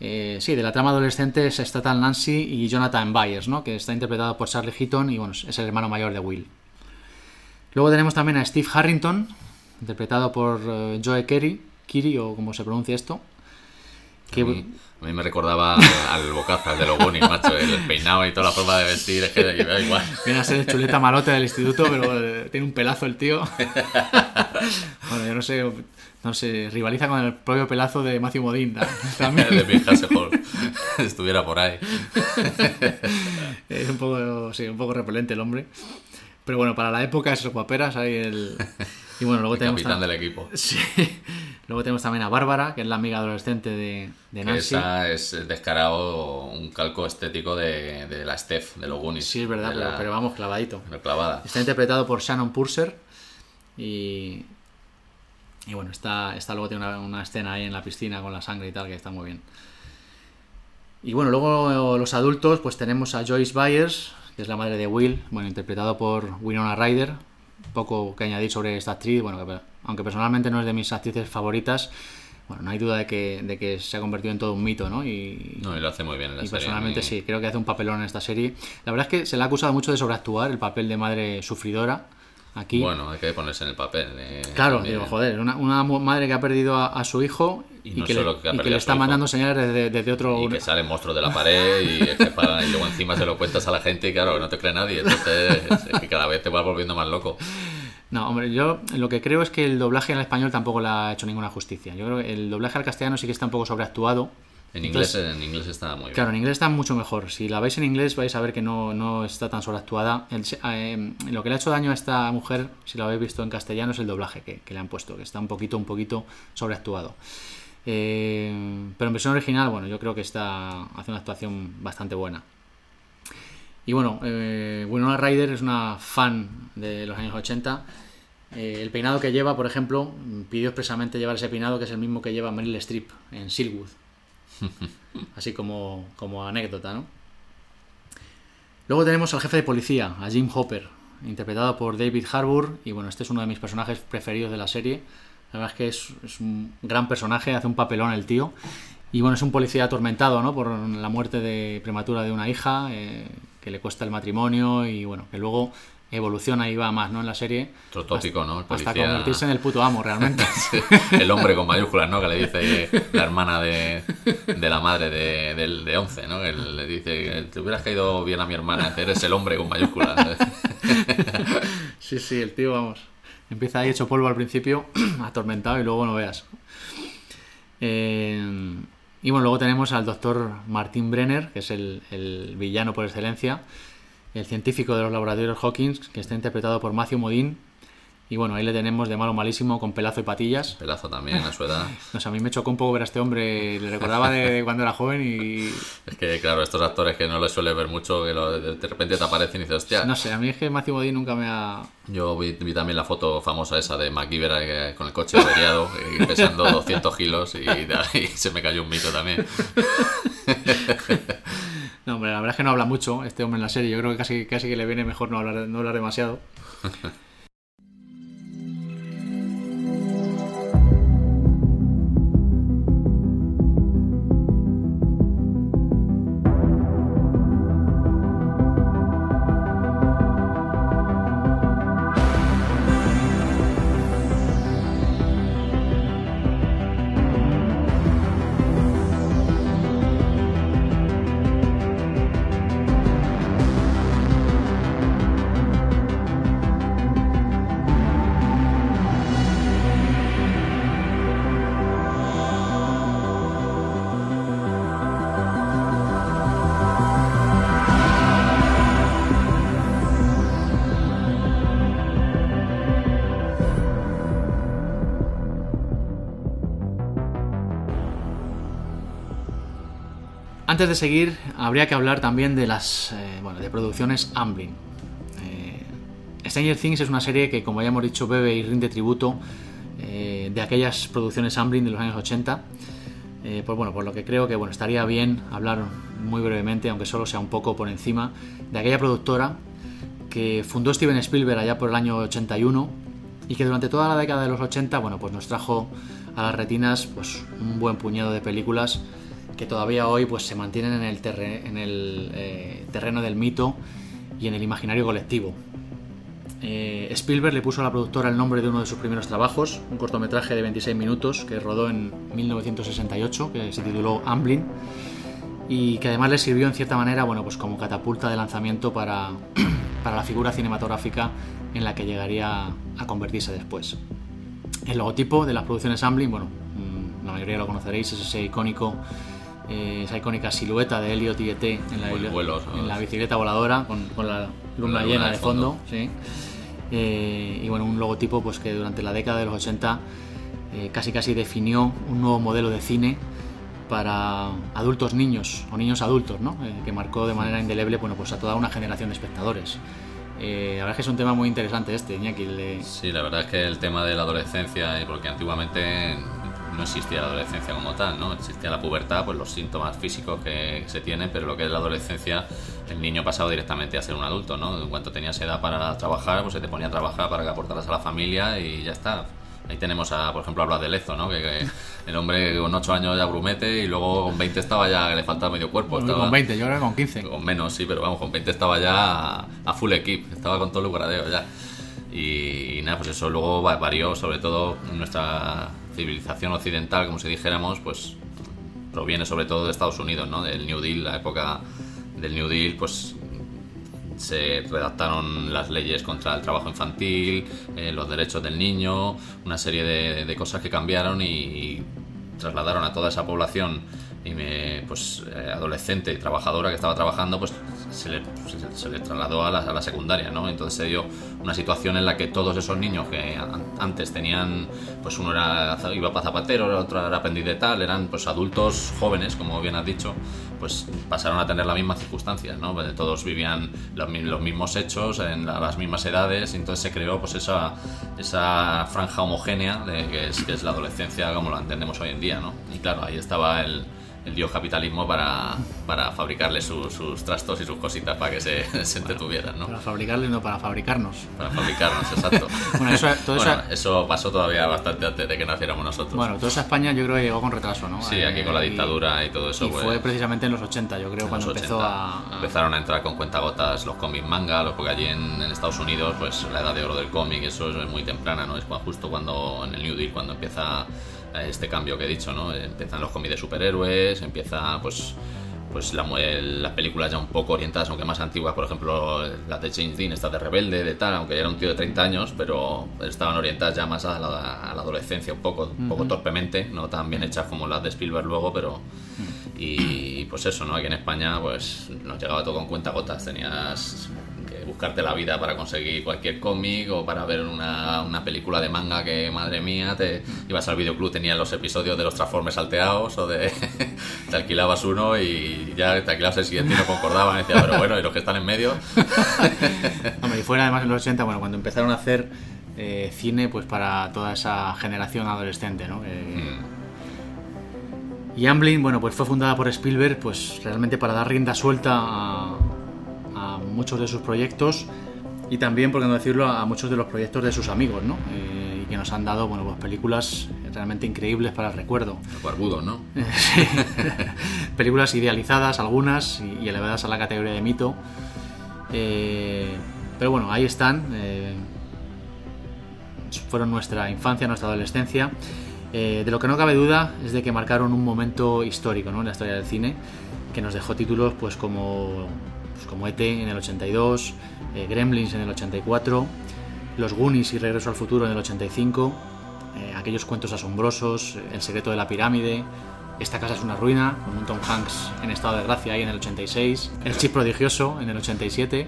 Eh, sí de la trama adolescente es esta tal Nancy y Jonathan Byers no que está interpretado por Charlie Heaton y bueno es el hermano mayor de Will. Luego tenemos también a Steve Harrington interpretado por eh, Joe Kerry Kiri o como se pronuncia esto A mí, a mí me recordaba [LAUGHS] al, al bocaza de los Goonies, macho. El peinado y toda la forma de vestir, es que me da igual. Viene a ser el chuleta malote del instituto, pero eh, tiene un pelazo el tío. [LAUGHS] bueno, yo no sé, no sé, rivaliza con el propio pelazo de Matthew Modine ta- [LAUGHS] también. de estuviera por ahí. es un poco, sí, un poco repelente el hombre. Pero bueno, para la época esos guaperas hay el... Y bueno, luego El tenemos... capitán del equipo. [LAUGHS] Sí. Luego tenemos también a Bárbara, que es la amiga adolescente de, de Nancy. esa es descarado un calco estético de, de la Steph, de los Goonies. Sí, es verdad, pero, la- pero vamos, clavadito. clavada. Está interpretado por Shannon Purser y, y bueno, está, está luego tiene una, una escena ahí en la piscina con la sangre y tal que está muy bien. Y bueno, luego los adultos, pues tenemos a Joyce Byers, que es la madre de Will, bueno, interpretado por Winona Ryder. Poco que añadir sobre esta actriz, bueno, que- aunque personalmente no es de mis actrices favoritas, bueno, no hay duda de que, de que se ha convertido en todo un mito, ¿no? Y, No, y lo hace muy bien en la y serie. personalmente sí, creo que hace un papelón en esta serie. La verdad es que se le ha acusado mucho de sobreactuar el papel de madre sufridora aquí. Bueno, hay que ponerse en el papel. eh, Claro, también. digo, joder, una, madre que ha perdido a, a su hijo Y que, le, que y que está mandando señales desde, desde otro... Y que salen monstruos de la pared y, es que para- y luego encima se lo cuentas a la gente y claro, no te cree nadie. Entonces es que cada vez te vas volviendo más loco. No, hombre, yo lo que creo es que el doblaje en español tampoco le ha hecho ninguna justicia. Yo creo que el doblaje al castellano sí que está un poco sobreactuado. En Entonces, inglés, en inglés está muy bien. Claro, en inglés está mucho mejor. Si la veis en inglés vais a ver que no, no está tan sobreactuada. El eh, lo que le ha hecho daño a esta mujer, si lo habéis visto en castellano, es el doblaje que, que le han puesto, que está un poquito, un poquito sobreactuado. Eh, pero en versión original, bueno, yo creo que está hace una actuación bastante buena. Y bueno, eh, Winona Ryder es una fan de los años 80. Eh, el peinado que lleva, por ejemplo, pidió expresamente llevar ese peinado que es el mismo que lleva Meryl Streep en Silwood. [LAUGHS] Así como, como anécdota, ¿no? Luego tenemos al jefe de policía, a Jim Hopper, interpretado por David Harbour. Y bueno, este es uno de mis personajes preferidos de la serie. La verdad es que es, un gran personaje, hace un papelón el tío. Y bueno, es un policía atormentado, ¿no? Por la muerte de prematura de una hija, eh, que le cuesta el matrimonio y bueno, que luego evoluciona y va más, ¿no? En la serie. Otro tópico, ¿no? El Hasta convertirse en el puto amo, realmente. [LAUGHS] El hombre con mayúsculas, ¿no? Que le dice la hermana de, de la madre de, del- de 11, ¿no? Que le dice, te hubieras caído bien a mi hermana, eres el hombre con mayúsculas. [LAUGHS] Sí, sí, el tío, vamos. Empieza ahí hecho polvo al principio, [CLEARS THROAT] atormentado y luego no veas. Eh, y bueno, luego tenemos al doctor Martin Brenner, que es el, el villano por excelencia, el científico de los laboratorios Hawkins, que está interpretado por Matthew Modine. Y bueno, ahí le tenemos de malo malísimo con pelazo y patillas. Pelazo también a su edad. [LAUGHS] No sé, a mí me chocó un poco ver a este hombre, le recordaba de [LAUGHS] cuando era joven y... Es que, claro, estos actores que no les suele ver mucho, que lo- de, repente te aparecen y dices, hostia. No sé, a mí es que Matthew Modine nunca me ha... Yo vi, vi también la foto famosa esa de MacGyver eh, con el coche averiado, eh, pesando [LAUGHS] 200 kilos y se me cayó un mito también. No, hombre, la verdad es que no habla mucho este hombre en la serie. Yo creo que casi, casi que le viene mejor no hablar, no hablar demasiado. [LAUGHS] Antes de seguir, habría que hablar también de las eh, bueno, de producciones Amblin. Eh, Stranger Things es una serie que, como ya hemos dicho, bebe y rinde tributo eh, de aquellas producciones Amblin de los años 80. Eh, pues bueno, por lo que creo que bueno, estaría bien hablar muy brevemente, aunque solo sea un poco por encima, de aquella productora que fundó Steven Spielberg allá por el año 81 y que durante toda la década de los 80 bueno, pues nos trajo a las retinas pues, un buen puñado de películas que todavía hoy pues, se mantienen en el, eh, terreno del mito y en el imaginario colectivo. Eh, Spielberg le puso a la productora el nombre de uno de sus primeros trabajos, un cortometraje de 26 minutos que rodó en 1968, que se tituló Amblin, y que además le sirvió en cierta manera bueno, pues como catapulta de lanzamiento para, [CLEARS THROAT] para la figura cinematográfica en la que llegaría a convertirse después. El logotipo de las producciones Amblin, bueno, mm, la mayoría lo conoceréis, es ese icónico, eh, esa icónica silueta de Elliot y E.T. en la, en la bicicleta voladora con, con la luna la luna llena de de fondo. sí. Eh, y bueno, un logotipo pues que durante la década de los 80 eh, casi casi definió un nuevo modelo de cine para adultos niños o niños adultos, ¿no? Eh, que marcó de manera indeleble bueno, pues a toda una generación de espectadores. Eh, la verdad es que es un tema muy interesante este, Iñaki, el de- Sí, la verdad es que el tema de la adolescencia, y porque antiguamente no existía la adolescencia como tal, ¿no? Existía la pubertad, pues los síntomas físicos que se tienen, pero lo que es la adolescencia, el niño pasaba directamente a ser un adulto, ¿no? En cuanto tenías edad para trabajar, pues se te ponía a trabajar para que aportaras a la familia y ya está. Ahí tenemos, a, por ejemplo, a Blas de Lezo, ¿no? Que, que el hombre con 8 años ya grumete y luego con 20 estaba ya que le faltaba medio cuerpo. Estaba- con 20, yo que con 15. con menos, sí, pero vamos, con 20 estaba ya a, full equip, estaba con todo el gradeo ya. Y, y nada, pues eso luego va- varió, sobre todo nuestra civilización occidental, como si dijéramos, pues proviene sobre todo de Estados Unidos, ¿no? Del New Deal, la época del New Deal, pues se redactaron las leyes contra el trabajo infantil, eh, los derechos del niño, una serie de, de cosas que cambiaron y trasladaron a toda esa población y me, pues eh, adolescente trabajadora que estaba trabajando pues se le, se, se le trasladó a la, a la secundaria no entonces se dio una situación en la que todos esos niños que an- antes tenían pues uno era iba para zapatero el otro era aprendiz de tal eran pues adultos jóvenes como bien has dicho pues pasaron a tener las mismas circunstancias no Pues, todos vivían los, los mismos hechos en la- las mismas edades entonces se creó pues esa esa franja homogénea de, que, es, que es la adolescencia como la entendemos hoy en día no y claro ahí estaba el el dios capitalismo para, para fabricarle su- sus trastos y sus cositas para que se, [LAUGHS] se entretuvieran, ¿no? Para fabricarle, no para fabricarnos. Para fabricarnos, exacto. [LAUGHS] Bueno, eso- todo eso- Bueno, eso pasó todavía bastante antes de que naciéramos nosotros. Bueno, toda esa España yo creo que llegó con retraso, ¿no? sí, Eh, aquí con la y- dictadura y, todo eso. Y pues, fue precisamente en los 80, yo creo, en cuando empezó 80. a, Empezaron a entrar con cuentagotas los cómics manga, porque allí en, en Estados Unidos, pues la edad de oro del cómic, eso es muy temprana, ¿no? Es justo cuando en el New Deal, cuando empieza este cambio que he dicho, ¿no? Empiezan los cómics de superhéroes, empieza, pues pues la, las películas ya un poco orientadas, aunque más antiguas, por ejemplo, las de James Dean, estas de Rebelde, de tal, aunque era un tío de 30 años, pero estaban orientadas ya más a la, a la adolescencia, un poco, un poco torpemente, no tan bien hechas como las de Spielberg luego, pero... Y pues eso, ¿no? Aquí en España pues nos llegaba todo con cuentagotas, tenías que buscarte la vida para conseguir cualquier cómic o para ver una, una película de manga que, madre mía, te ibas al videoclub, tenías los episodios de los Transformers salteados o de... [LAUGHS] te alquilabas uno y ya te alquilabas el siguiente y no concordaban, y decía, pero bueno, y los que están en medio... [LAUGHS] Hombre, y fuera además en los 80, bueno, cuando empezaron a hacer eh, cine pues para toda esa generación adolescente, ¿no? Que- Y Amblin, bueno, pues fue fundada por Spielberg, pues realmente para dar rienda suelta a muchos de sus proyectos y también, por qué no decirlo, a muchos de los proyectos de sus amigos, ¿no? Eh, y que nos han dado, bueno, pues películas realmente increíbles para el recuerdo. Los barbudos, ¿no? [LAUGHS] Sí. [LAUGHS] películas idealizadas, algunas, y, y elevadas a la categoría de mito. Eh, pero bueno, ahí están. eh, fueron nuestra infancia, nuestra adolescencia. Eh, de lo que no cabe duda es de que marcaron un momento histórico ¿no? en la historia del cine, que nos dejó títulos pues como, pues como ET en el 82, eh, Gremlins en el 84, Los Goonies y Regreso al Futuro en el 85, eh, aquellos cuentos asombrosos, El secreto de la pirámide, Esta casa es una ruina, con un Tom Hanks en estado de gracia ahí en el 86, El chip prodigioso en el 87.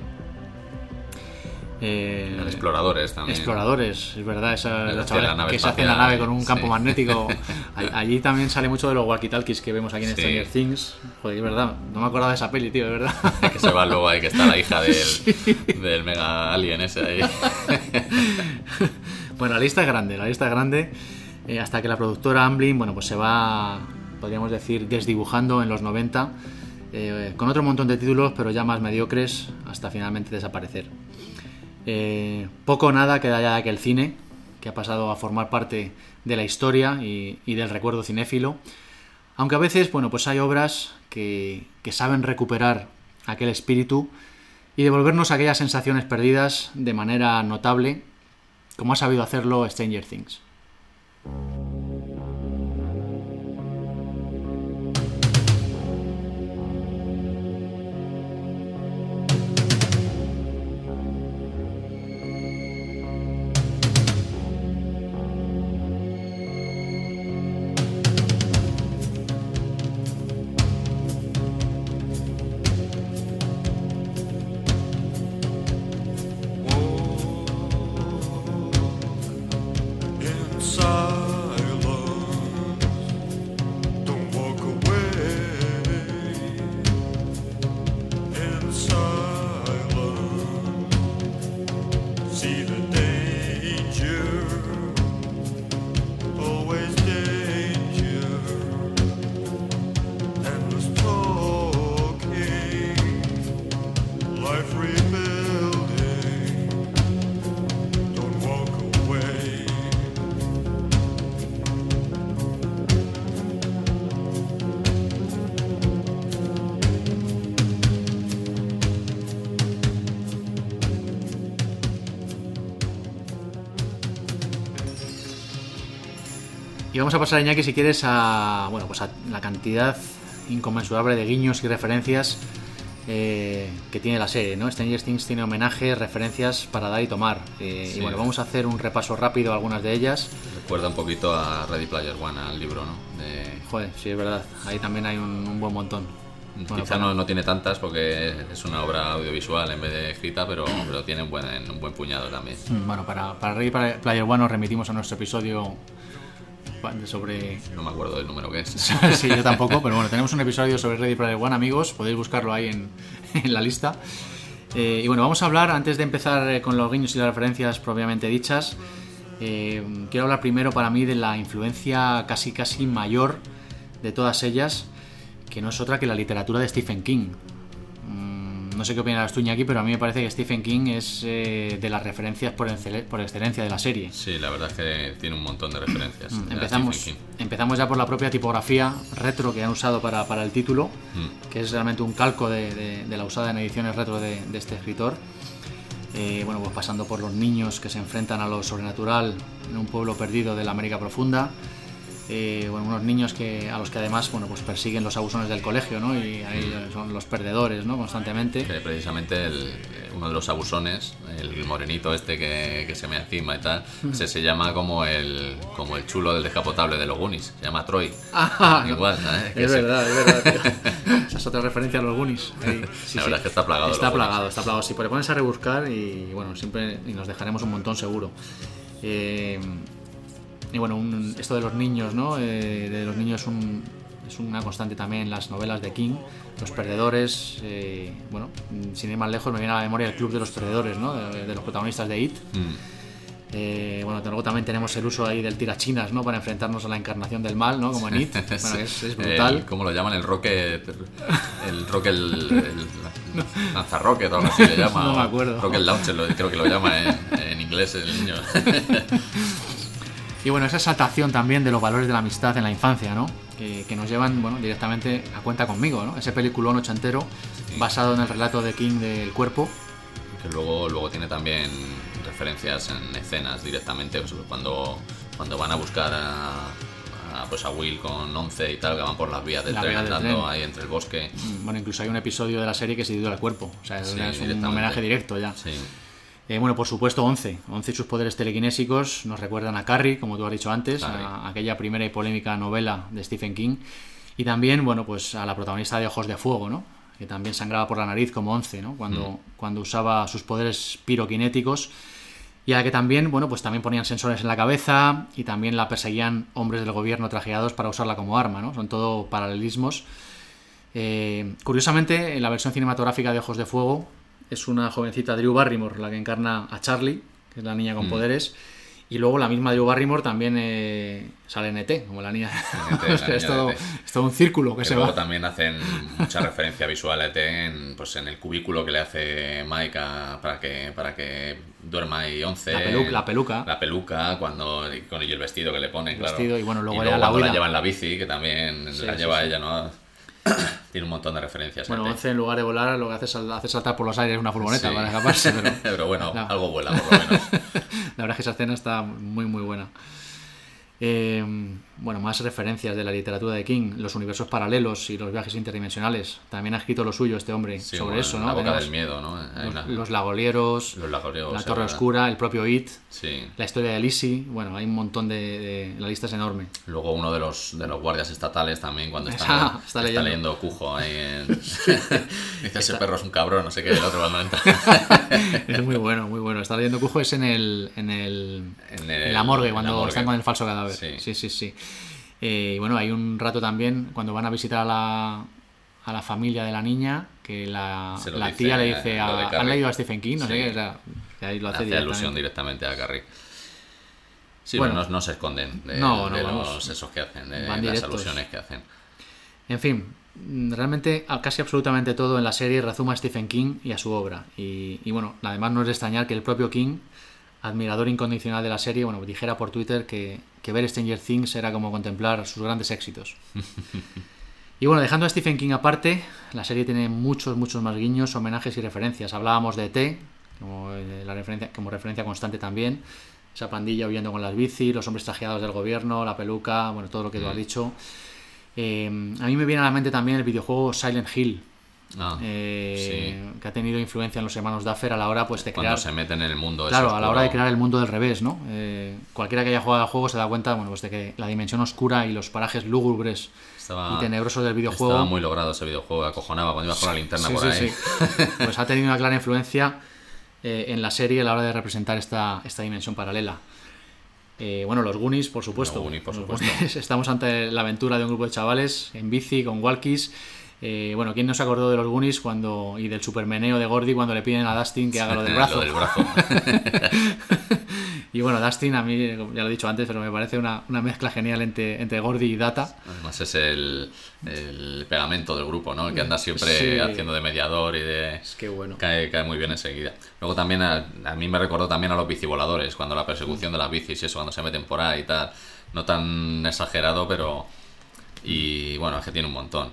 Eh, exploradores también. Exploradores, es verdad, esa, la que se hacen la espacial, nave con un campo sí. magnético. [LAUGHS] All- Allí también sale mucho de los walkie-talkies que vemos aquí en Sí. Stranger Things. Joder, es verdad, no me acordaba de esa peli, tío, [LAUGHS] es verdad. que se va luego ahí, que está la hija del, [LAUGHS] del mega alien ese ahí. Bueno, la lista es grande, la lista es grande. eh, hasta que la productora Amblin, bueno, pues se va, podríamos decir, desdibujando en los 90, eh, con otro montón de títulos, pero ya más mediocres, hasta finalmente desaparecer. Eh, poco o nada queda ya de aquel cine, que ha pasado a formar parte de la historia y, del recuerdo cinéfilo. Aunque a veces, bueno, pues hay obras que, que saben recuperar aquel espíritu y devolvernos aquellas sensaciones perdidas de manera notable, como ha sabido hacerlo Stranger Things. Vamos a pasar, Iñaki, si quieres, a, bueno, pues a la cantidad inconmensurable de guiños y referencias eh, que tiene la serie, ¿no? Stranger Things tiene homenajes, referencias para dar y tomar. Eh, Sí. Y bueno, vamos a hacer un repaso rápido a algunas de ellas. Recuerda un poquito a Ready Player One, al libro, ¿no? De- Joder, sí, es verdad. Ahí también hay un, un buen montón. Bueno, Quizá para- no, no tiene tantas porque es una obra audiovisual en vez de escrita, pero, pero tiene un buen, un buen puñado también. Mm, Bueno, para, para Ready Player One nos remitimos a nuestro episodio sobre... No me acuerdo del número que es. [LAUGHS] sí, yo tampoco, pero bueno, tenemos un episodio sobre Ready Player One, amigos, podéis buscarlo ahí en, [LAUGHS] en la lista. Eh, y bueno, vamos a hablar, antes de empezar eh, con los guiños y las referencias propiamente dichas, eh, quiero hablar primero para mí de la influencia casi casi mayor de todas ellas, que no es otra que la literatura de Stephen King. No sé qué opinarás tú, Iñaki, pero a mí me parece que Stephen King es eh, de las referencias por, excel- por excelencia de la serie. Sí, la verdad es que tiene un montón de referencias. Mm, de Empezamos, King. empezamos ya por la propia tipografía retro que han usado para, para el título, Mm. que es realmente un calco de, de- de la usada en ediciones retro de, de este escritor. Eh, bueno, pues pasando por los niños que se enfrentan a lo sobrenatural en un pueblo perdido de la América Profunda. Eh, bueno, unos niños que, a los que además bueno, pues persiguen los abusones del colegio, ¿no? Y ahí son los perdedores, ¿no? Constantemente. Que precisamente el- uno de los abusones, el morenito este que, que se me encima y tal, Mm. se, se llama como el como el chulo del descapotable de los Goonies, se llama Troy. Ah, Igual. Que Es se- verdad, es verdad. tío. [LAUGHS] Esa es otra referencia a los Goonies. [LAUGHS] Sí, La sí. verdad es que está plagado Está Goonies. plagado, está plagado. Si pones a rebuscar y bueno, siempre y nos dejaremos un montón seguro. Eh, y bueno, un- esto de los niños, ¿no? Eh, de los niños es, un- es una constante también en las novelas de King. Los perdedores, eh, bueno, sin ir más lejos, me viene a la memoria el club de los perdedores, ¿no? De, de los protagonistas de It. Mm. Eh, bueno, luego también tenemos el uso ahí del tirachinas, ¿no? Para enfrentarnos a la encarnación del mal, ¿no? Como en It. [LAUGHS] Bueno, es, es brutal. El- ¿Cómo lo llaman? El Rocket. El Rocket. El, el [LAUGHS] Lanzarrocket o algo así le [LAUGHS] llama. No me acuerdo. Rocket Launcher, creo que lo llama en, en inglés el niño. Y bueno, esa exaltación también de los valores de la amistad en la infancia, ¿no? Que, que nos llevan, bueno, directamente a cuenta conmigo, ¿no? Ese peliculón ochentero basado en el relato de King del cuerpo. que luego, luego tiene también referencias en escenas directamente. sea, cuando, cuando van a buscar a, a, pues a Will con 11 y tal, que van por las vías del La tren vía del andando tren. ahí entre el bosque. Bueno, incluso hay un episodio de la serie que se titula El cuerpo. O sea, es, Sí, un homenaje directo ya. Sí. Eh, bueno, por supuesto, 11. 11 y sus poderes telequinésicos nos recuerdan a Carrie, como tú has dicho antes, Carrie. a aquella primera y polémica novela de Stephen King. Y también, bueno, pues a la protagonista de Ojos de Fuego, ¿no? Que también sangraba por la nariz como 11, ¿no? Cuando, Mm. cuando usaba sus poderes piroquinéticos. Y a la que también, bueno, pues también ponían sensores en la cabeza y también la perseguían hombres del gobierno trajeados para usarla como arma, ¿no? Son todo paralelismos. Eh, curiosamente, en la versión cinematográfica de Ojos de Fuego es una jovencita Drew Barrymore la que encarna a Charlie, que es la niña con Mm. poderes. Y luego la misma Drew Barrymore también eh, sale en ET, como la niña. ET, la [LAUGHS] es, niña de todo, es todo un círculo que Que se luego va. también hacen mucha referencia visual a ET en, pues en el cubículo que le hace Mike a- para que para que duerma ahí 11. La pelu- la peluca. La peluca, cuando, y con y el vestido que le ponen, El claro. vestido, y bueno, luego ya la cuando la lleva en la bici, que también Sí, la sí, lleva sí. ella, ¿no? [COUGHS] Tiene un montón de referencias. Bueno, ET. 11 en lugar de volar lo que hace es hace saltar por los aires una furgoneta Sí. para escaparse. [LAUGHS] Pero, Pero bueno, No. algo vuela, por lo menos. [LAUGHS] La verdad es que esa escena está muy, muy buena. Eh, bueno, más referencias de la literatura de King, los universos paralelos y los viajes interdimensionales. También ha escrito lo suyo este hombre Sí, sobre bueno, eso, ¿no? La boca Tenemos del miedo, Los, los lagolieros, Los lagolieros, la Torre. Oscura, el propio It, Sí. la historia de Lizzie. Bueno, hay un montón de, de- La lista es enorme. Luego uno de los, de los guardias estatales también cuando [LAUGHS] está, Ah, está está, leyendo. leyendo. Cujo ahí en... [LAUGHS] [LAUGHS] Dice ese perro es un cabrón, no sé qué, el otro es muy bueno, muy bueno. Está leyendo Cujo es en el, en el, En la morgue, la cuando morgue. están con el falso cadáver. Sí. Sí, sí, sí. Eh, y bueno, hay un rato también cuando van a visitar a la, a la familia de la niña que la, la dice, tía le dice a. ¿han leído a Stephen King? No sé qué, o sea, que ahí lo hace, Hace directamente. alusión directamente a Carrie. Sí, Bueno. no, no se esconden de, No, no, de los esos que hacen, de las directos. alusiones que hacen. En fin, mm, realmente casi absolutamente todo en la serie rezuma a Stephen King y a su obra. Y, y bueno, además no es de extrañar que el propio King, admirador incondicional de la serie, bueno, dijera por Twitter que, que ver Stranger Things era como contemplar sus grandes éxitos. [LAUGHS] Y bueno, dejando a Stephen King aparte, la serie tiene muchos, muchos más guiños, homenajes y referencias. Hablábamos de E T, como, eh, la referencia, como referencia constante también, esa pandilla huyendo con las bici, los hombres trajeados del gobierno, la peluca, bueno, todo lo que tú has Mm. dicho. Eh, a mí me viene a la mente también el videojuego Silent Hill, Ah, eh, que ha tenido influencia en los hermanos Duffer a la hora pues de Cuando crear se meten en el mundo claro a la hora de crear el mundo del revés no Eh, cualquiera que haya jugado al juego se da cuenta bueno pues de que la dimensión oscura y los parajes lúgubres Estaba- y tenebrosos del videojuego Estaba muy logrado ese videojuego, acojonaba cuando ibas con la linterna Sí, por sí, ahí. [LAUGHS] pues ha tenido una clara influencia eh, en la serie a la hora de representar esta, esta dimensión paralela Eh, bueno, los Goonies, por supuesto. Los Goonies, por supuesto. Goonies, [LAUGHS] Estamos ante la aventura de un grupo de chavales en bici, con walkies. Eh, bueno, ¿quién no se acordó de los Goonies cuando, y del supermeneo de Gordy cuando le piden a Dustin que haga lo del [LAUGHS] brazo? Lo del brazo. [LAUGHS] y bueno, Dustin, a mí, ya lo he dicho antes, pero me parece una, una mezcla genial entre, entre Gordy y Data. Además es el, el pegamento del grupo, ¿no? El que anda siempre Sí. haciendo de mediador y de... Es que bueno. Cae, cae muy bien enseguida. Luego también a, a mí me recordó también a los bicivoladores, cuando la persecución de las bicis y eso, cuando se meten por ahí y tal. No tan exagerado, pero... Y bueno, es que tiene un montón.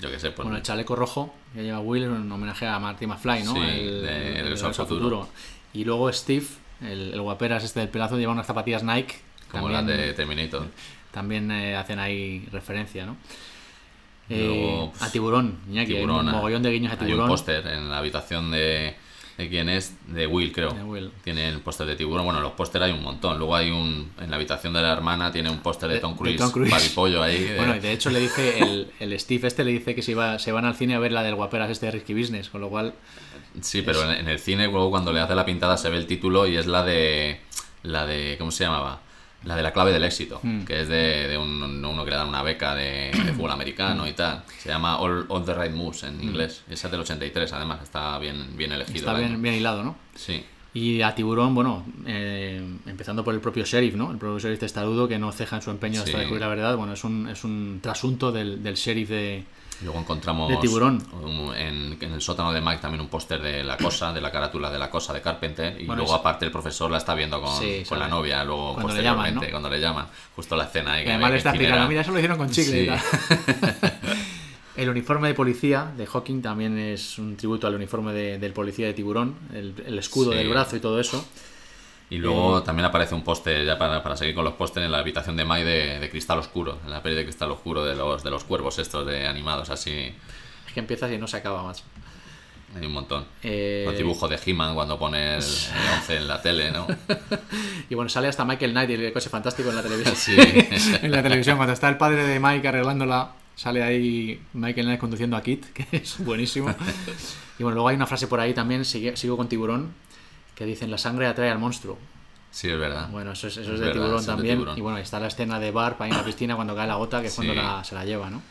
Yo qué sé, pues... Bueno, el chaleco rojo que lleva Will es un homenaje a Marty McFly, ¿no? Sí, el, de el al Futuro. Y luego Steve, el, el guaperas este del pelazo, lleva unas zapatillas Nike. como las de Terminator. También eh, hacen ahí referencia, ¿no? Eh, Luego, a Tiburón, Iñaki, hay Tiburón, un mogollón de guiños a Hay Tiburón. un póster en la habitación de, de quién es, de Will, creo. De Will. Tiene el póster de tiburón. Bueno, los pósteres hay un montón. Luego hay un. En la habitación de la hermana tiene un póster de, De- Tom Cruise. Tom Cruise. Ahí. [LAUGHS] de- Bueno, y de hecho le dice, el, el Steve este le dice que se, iba, se van al cine a ver la del guaperas este de Risky Business, con lo cual... Sí, pero en, en el cine, luego cuando le hace la pintada se ve el título y es la de. La de. ¿Cómo se llamaba? La de la clave del éxito, Hmm. que es de, de un- uno que le dan una beca de, de fútbol americano y tal. Se llama All, All the Right Moves en inglés. Esa es del 83, además, está bien, bien elegido. Hmm. Está bien, bien hilado, ¿no? Sí. Y a Tiburón, bueno, eh, empezando por el propio sheriff, ¿no? El propio sheriff testarudo que no ceja en su empeño hasta Sí. descubrir la verdad. Bueno, es un, es un trasunto del, del sheriff de... Luego encontramos De tiburón. un- en, en el sótano de Mike también un póster de la cosa, de la carátula de la cosa de Carpenter. Y Bueno, luego aparte el profesor la está viendo con, Sí, con la novia, luego Cuando le posteriormente, llaman, ¿no? cuando le llaman. Justo la escena ahí. Que además le está explicando, mira, eso lo hicieron con chicle y tal. [LAUGHS] El uniforme de policía de Hawking también es un tributo al uniforme de- del policía de Tiburón, el, el escudo Sí. del brazo y todo eso. Y luego Eh, también aparece un póster, ya para, para seguir con los pósteres, en la habitación de Mike de, de Cristal Oscuro, en la peli de Cristal Oscuro de los, de los cuervos estos de animados así. Es que empieza y no se acaba más. Hay un montón. Eh, Los dibujos de He-Man cuando pone el, [LAUGHS] el 11 en la tele, ¿no? [LAUGHS] Y bueno, sale hasta Michael Knight y el coche fantástico en la televisión. Sí. [LAUGHS] en la televisión, cuando está el padre de Mike arreglándola, sale ahí Michael Knight conduciendo a Kit, que es buenísimo. Y bueno, luego hay una frase por ahí también, sigo con Tiburón, que dicen, la sangre atrae al monstruo. Sí, es verdad. Bueno, eso es, eso es Es de verdad, tiburón de también. Tiburón. Y bueno, ahí está la escena de Barb ahí en la piscina cuando cae la gota, que es cuando la- se la lleva, ¿no?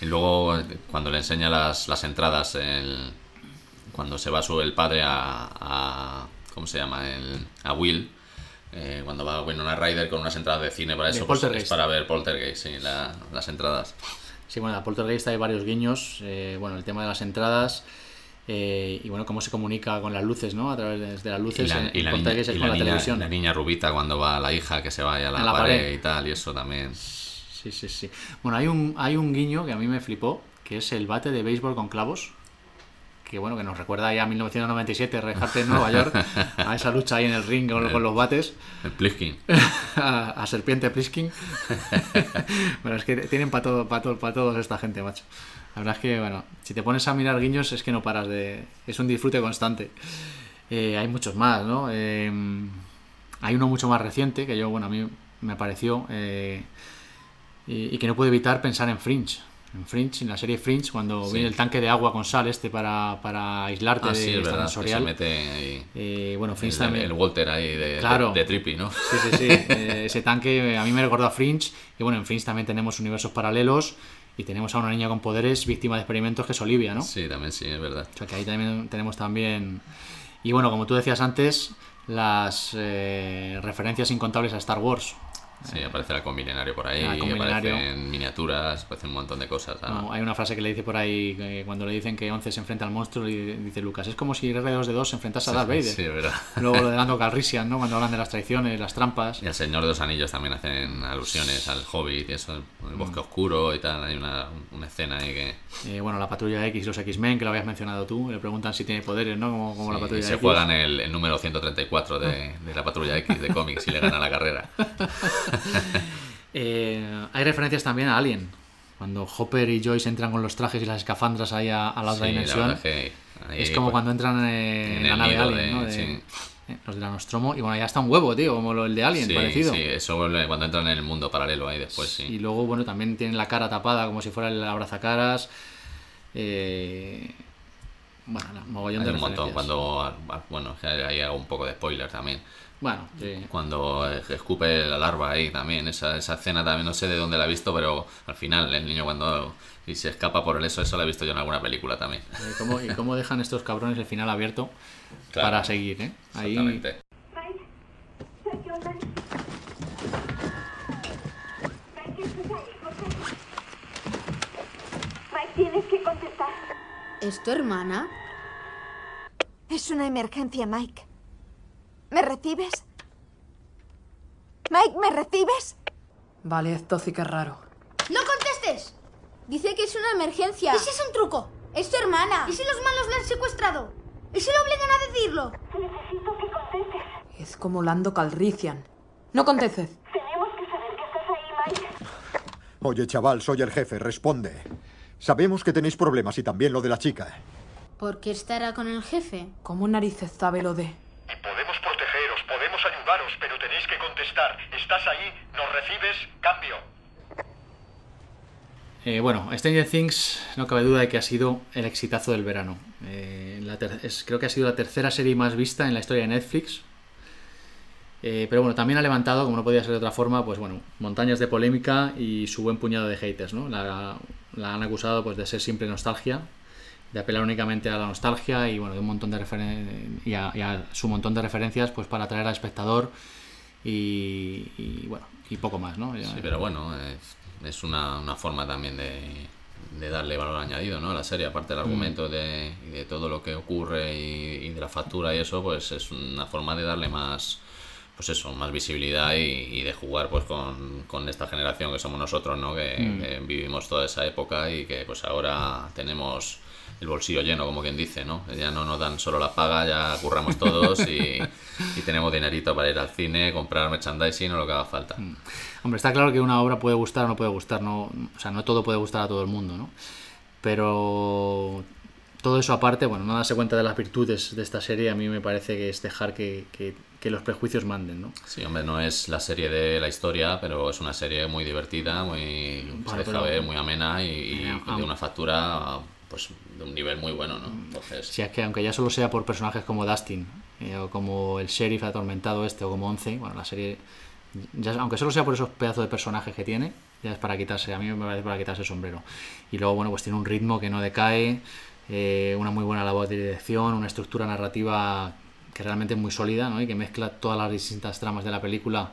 Y luego cuando le enseña las, las entradas, el- cuando se va su, el padre a, a- ¿Cómo se llama? El, a Will. eh, cuando va Winona Ryder con unas entradas de cine para eso, pues, es para ver Poltergeist, sí, la- las entradas. Sí, bueno, a Poltergeist hay varios guiños. eh, bueno, el tema de las entradas. Eh, y bueno, cómo se comunica con las luces, ¿no? A través de, las Y luces. la, y la niña, Poltergeist es y la la niña- televisión. la niña rubita cuando va la hija que se vaya a la, pared, pared. y tal, y eso también. Sí, sí, sí. Bueno, hay un, hay un guiño que a mí me flipó, que es el bate de béisbol con clavos. Que bueno, que nos recuerda ya a 1997, Rejarte en Nueva York, [LAUGHS] a esa lucha ahí en el ring con, con los bates, El Pliskin. [LAUGHS] a, a Serpiente Pliskin. [LAUGHS] bueno, es que tienen para todo, para todo, para todos esta gente, macho. La verdad es que, bueno, si te pones a mirar guiños es que no paras de... Es un disfrute constante. Eh, hay muchos más, ¿no? Eh, hay uno mucho más reciente que yo, bueno, a mí me pareció eh, y, y que no puedo evitar pensar en Fringe. En Fringe, en la serie Fringe, cuando Sí. viene el tanque de agua con sal este para, para aislarte Ah, de sí, verdad, se sensorial. mete ahí. Eh, bueno, Fringe El, también. el Walter ahí de, Claro. de, de Trippy, ¿no? Sí, sí, sí. Eh, ese tanque a mí me recordó a Fringe. Y bueno, en Fringe también tenemos universos paralelos. Y tenemos a una niña con poderes víctima de experimentos que es Olivia, ¿no? Sí, también sí, es verdad. O sea que ahí también tenemos también. Y bueno, como tú decías antes, las eh, referencias incontables a Star Wars. Sí, aparece el halcón milenario por ahí, milenario. aparecen miniaturas, aparecen un montón de cosas. ah. No, hay una frase que le dice por ahí que cuando le dicen que 11 se enfrenta al monstruo y dice Lucas, es como si R2 de 2 se enfrentase a Darth Vader. sí, verdad. Luego lo de [LAUGHS] Lando Calrissian, ¿no? Cuando hablan de las traiciones, las trampas. Y al Señor de los Anillos también hacen alusiones al Hobbit y eso, el bosque oscuro y tal. Hay una, una escena ahí que. Eh, bueno, la patrulla X y los X-Men, que lo habías mencionado tú, le preguntan si tiene poderes, ¿no? Como, como la patrulla y se X. juegan el, el número 134 de, de la patrulla X de cómics y le gana la carrera. [LAUGHS] [LAUGHS] Eh, hay referencias también a Alien. Cuando Hopper y Joyce entran con los trajes y las escafandras ahí a, a la otra Sí, dimensión. es que ahí, es como pues, cuando entran eh, en en la nave Alien, de- ¿no? De- sí. eh, los de la Nostromo. Y bueno, ya está un huevo, tío, como lo- el de Alien, sí, parecido. Sí, eso vuelve cuando entran en el mundo paralelo ahí después, sí. Y luego, bueno, también tienen la cara tapada como si fuera el abrazacaras. Eh, bueno, mogollón Hay de un montón. Cuando, ah, bueno, que ahí hago un poco de spoiler también. Bueno, sí. Cuando escupe la larva ahí también, esa, esa escena también no sé de dónde la he visto, pero al final el niño cuando y se escapa por el eso, eso lo he visto yo en alguna película también. Eh, ¿Cómo, ¿Y cómo dejan estos cabrones el final abierto Claro. para seguir? ¿eh? Ahí, Exactamente. Mike, tienes que contestar. ¿Es tu hermana? Es una emergencia, Mike. ¿Me recibes? Mike, ¿me recibes? Vale, esto sí que es raro. ¡No contestes! Dice que es una emergencia. ¿Y si es un truco? Es tu hermana. ¿Y si los malos la han secuestrado? ¿Y si lo obligan a decirlo? Necesito que contestes. Es como Lando Calrissian. No contestes. Tenemos que saber que estás ahí, Mike. Oye, chaval, soy el jefe, responde. Sabemos que tenéis problemas y también lo de la chica. ¿Por qué estará con el jefe? ¿Cómo narices sabe lo de...? Podemos protegeros, podemos ayudaros, pero tenéis que contestar. ¿Estás ahí? ¿Nos recibes? Cambio. Eh, bueno, Stranger Things no cabe duda de que ha sido el exitazo del verano. Eh, creo que ha sido la tercera serie más vista en la historia de Netflix. Eh, pero bueno, también ha levantado, como no podía ser de otra forma, pues bueno, montañas de polémica y su buen puñado de haters, ¿no? La, la han acusado pues de ser simple nostalgia, de apelar únicamente a la nostalgia y bueno, de un montón de referen- y a, y a su montón de referencias pues para atraer al espectador y, y, bueno, y poco más, ¿no? Ya- Sí, pero bueno, es, es una, una forma también de, de darle valor añadido ¿no? a la serie, aparte del Mm. argumento de, y de todo lo que ocurre y, y de la factura y eso, pues es una forma de darle más pues eso, más visibilidad y, y de jugar pues con, con esta generación que somos nosotros, ¿no? Que, Mm. que vivimos toda esa época y que pues ahora tenemos el bolsillo lleno, como quien dice, ¿no? Ya no nos dan solo la paga, ya curramos todos y, [LAUGHS] y tenemos dinerito para ir al cine, comprar merchandising o lo que haga falta. Hombre, está claro que una obra puede gustar o no puede gustar, no, o sea, no todo puede gustar a todo el mundo, ¿no? Pero todo eso aparte, bueno, no darse cuenta de las virtudes de esta serie a mí me parece que es dejar que, que- que los prejuicios manden, ¿no? Sí, hombre, no es la serie de la historia, pero es una serie muy divertida, muy se deja ver, muy amena y, y de una factura pues un nivel muy bueno, ¿no? Entonces, Si es que aunque ya solo sea por personajes como Dustin, eh, o como el sheriff atormentado este, o como Once, bueno, la serie, ya- aunque solo sea por esos pedazos de personajes que tiene, ya es para quitarse, a mí me parece para quitarse el sombrero. Y luego, bueno, pues tiene un ritmo que no decae, eh, una muy buena labor de dirección, una estructura narrativa que realmente es muy sólida, ¿no? Y que mezcla todas las distintas tramas de la película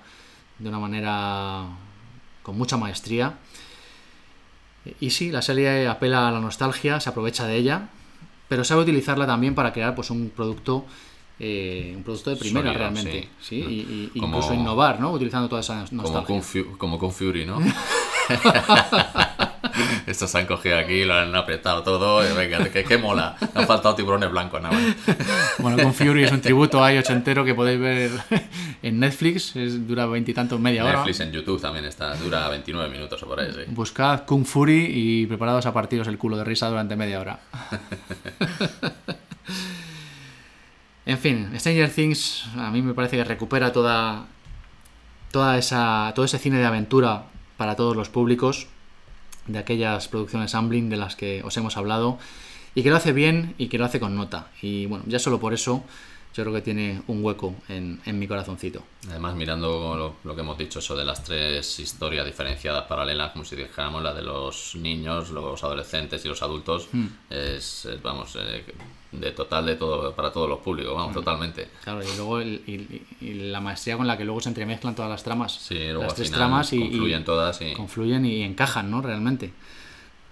de una manera con mucha maestría. Y sí, la serie apela a la nostalgia, se aprovecha de ella, pero sabe utilizarla también para crear pues un producto eh, un producto de primera Sólido, realmente, sí. sí, y, y Como- incluso innovar, ¿no? Utilizando toda esa como nostalgia. Fu- como Fury, ¿no? [LAUGHS] [LAUGHS] Estos se han cogido aquí, lo han apretado todo, y venga, que, que mola. Me han faltado tiburones blancos nada más. [LAUGHS] Bueno, con Fury es un tributo a ochentero que podéis ver en Netflix, es, dura veintitantos, media hora. Netflix en YouTube también está, dura 29 minutos o por ahí, sí. Buscad Kung Fury y preparados a partiros el culo de risa durante media hora. [LAUGHS] en fin, Stranger Things a mí me parece que recupera toda, toda esa, todo ese cine de aventura para todos los públicos de aquellas producciones Amblin de las que os hemos hablado y que lo hace bien y que lo hace con nota. Y bueno, ya solo por eso yo creo que tiene un hueco en, en mi corazoncito. Además, mirando lo, lo que hemos dicho, eso de las tres historias diferenciadas, paralelas, como si dijéramos, la de los niños, los adolescentes y los adultos, Hmm. es, es, vamos, eh, de total de todo, para todos los públicos, vamos, totalmente. Claro, y luego el- y, y la maestría con la que luego se entremezclan todas las tramas. Sí, luego las al tres final tramas y, confluyen y- todas y- confluyen y encajan, ¿no? Realmente.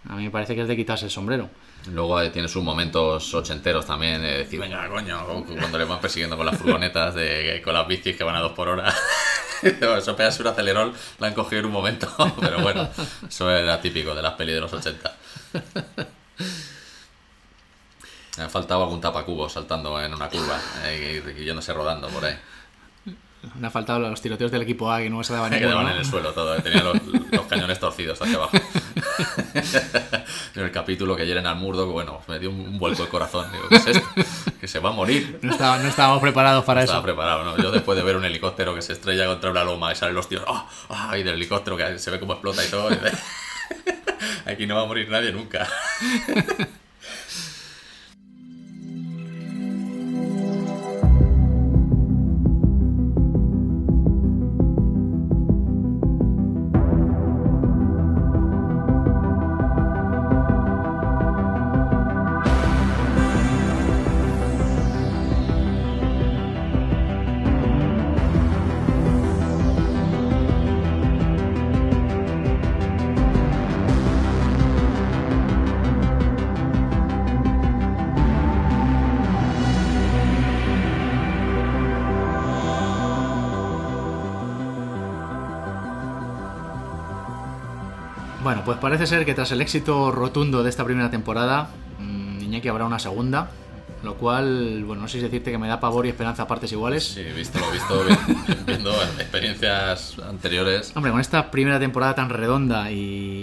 A mí me parece que es de quitarse el sombrero. Luego eh, tiene sus momentos ochenteros también, de decir, venga, coño, cuando le van persiguiendo con las furgonetas, de, con las bicis que van a dos por hora. [LAUGHS] Eso pegas un acelerón, la han cogido en un momento, [LAUGHS] pero bueno, eso era típico de las pelis de los 80. Me [LAUGHS] ha faltado algún tapacubo saltando en una curva eh, y, y yéndose rodando por ahí. Me ha faltado los tiroteos del equipo A que no se daban [LAUGHS] quedaban ¿no? en el suelo todo, eh, tenía los, los cañones torcidos hacia abajo. [LAUGHS] en el capítulo que hieren al murdo, que bueno, me dio un, un vuelco el corazón. Digo, ¿qué es esto? Que se va a morir. No, estaba- no estábamos preparados para No eso. estaba preparado, ¿no? Yo después de ver un helicóptero que se estrella contra una loma y salen los tíos, ¡ah! ¡ah! Y del helicóptero que se ve cómo explota y todo. y de- [LAUGHS] Aquí no va a morir nadie nunca. Pues parece ser que tras el éxito rotundo de esta primera temporada, mm, Iñaki habrá una segunda, lo cual, bueno, no sé si decirte que me da pavor y esperanza a partes iguales. Sí, visto lo visto, vi- [LAUGHS] viendo experiencias anteriores. Hombre, con esta primera temporada tan redonda y,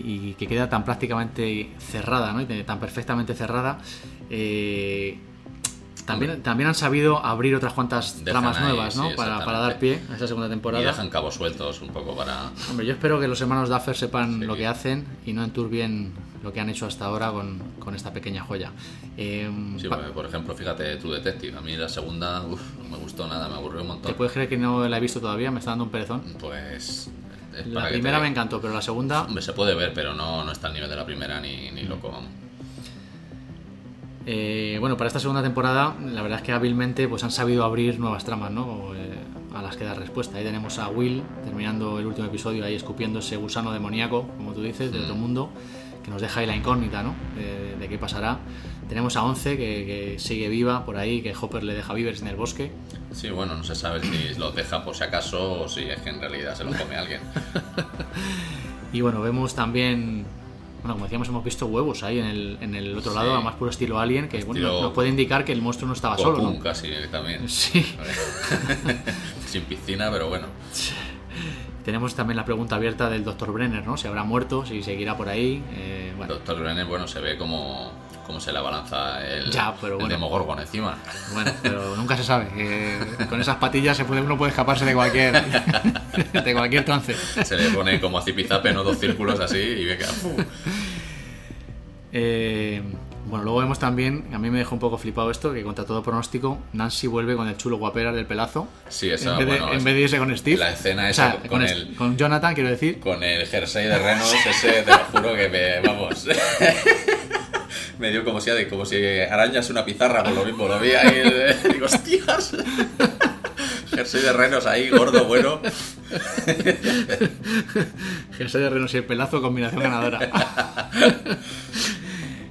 y que queda tan prácticamente cerrada, ¿no? Y tan perfectamente cerrada, eh, también, también han sabido abrir otras cuantas Dejan tramas ahí, nuevas, ¿no? sí, para, para dar pie a esa segunda Y temporada. dejan cabos sueltos un poco para... Hombre, yo espero que los hermanos Duffer sepan lo que hacen y no enturbien lo que han hecho hasta ahora con, con esta pequeña joya. Eh, Sí, porque, por ejemplo, fíjate, True Detective. A mí la segunda, uf, no me gustó nada, me aburrió un montón. ¿Te puedes creer que no la he visto todavía? Me está dando un perezón. Pues. es La primera te- me encantó, pero la segunda... Hombre, se puede ver, pero no, no está al nivel de la primera ni, ni loco, vamos. Eh, bueno, para esta segunda temporada, la verdad es que hábilmente pues han sabido abrir nuevas tramas, ¿no? Eh, a las que dar respuesta. Ahí tenemos a Will terminando el último episodio ahí escupiendo ese gusano demoníaco, como tú dices, de otro mundo, que nos deja ahí la incógnita, ¿no? De, de qué pasará. Tenemos a Once que, que sigue viva por ahí, que Hopper le deja vivers en el bosque. Sí, bueno, no se sabe si los deja por si acaso o si es que en realidad se los come alguien. [LAUGHS] Y bueno, vemos también, bueno, como decíamos, hemos visto huevos ahí en el, en el otro Sí. lado, a más puro estilo alien, que bueno, Estilo nos puede indicar que el monstruo no estaba solo, ¿no? casi también. [LAUGHS] Sí. [LAUGHS] Sin piscina, pero bueno. [LAUGHS] Tenemos también la pregunta abierta del Dr. Brenner, ¿no? Si habrá muerto, si seguirá por ahí. eh, bueno, Doctor Brenner, bueno, se ve como, como se le abalanza el, Ya, pero el bueno. Demogorgon encima. bueno, pero nunca se sabe. eh, con esas patillas se puede, uno puede escaparse de cualquier, [LAUGHS] de cualquier trance. Se le pone como a zipizape, ¿no? Dos círculos así y venga. ¡fu! Eh, bueno, luego vemos también, a mí me dejó un poco flipado esto, que contra todo pronóstico, Nancy vuelve con el chulo guapera del pelazo. Sí, esa, en vez, de, bueno, en vez de irse con Steve. La escena O esa sea, con, con, el, con Jonathan, quiero decir. con el jersey de Reynolds ese, te lo juro que me, vamos, [LAUGHS] me dio como si, como si arañas una pizarra, por lo mismo, lo vi ahí, [LAUGHS] digo, hostias, [LAUGHS] jersey de Reynolds ahí, gordo, bueno, [LAUGHS] Jersey de Renos y el pelazo, combinación ganadora.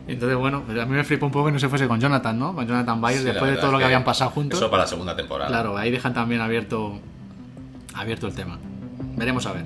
Entonces, bueno, pues a mí me flipó un poco que no se fuese con Jonathan, ¿no? Con Jonathan Byers, Sí, después de todo lo que habían pasado juntos. Eso para la segunda temporada. Claro, ahí dejan también abierto, abierto el tema. Veremos a ver.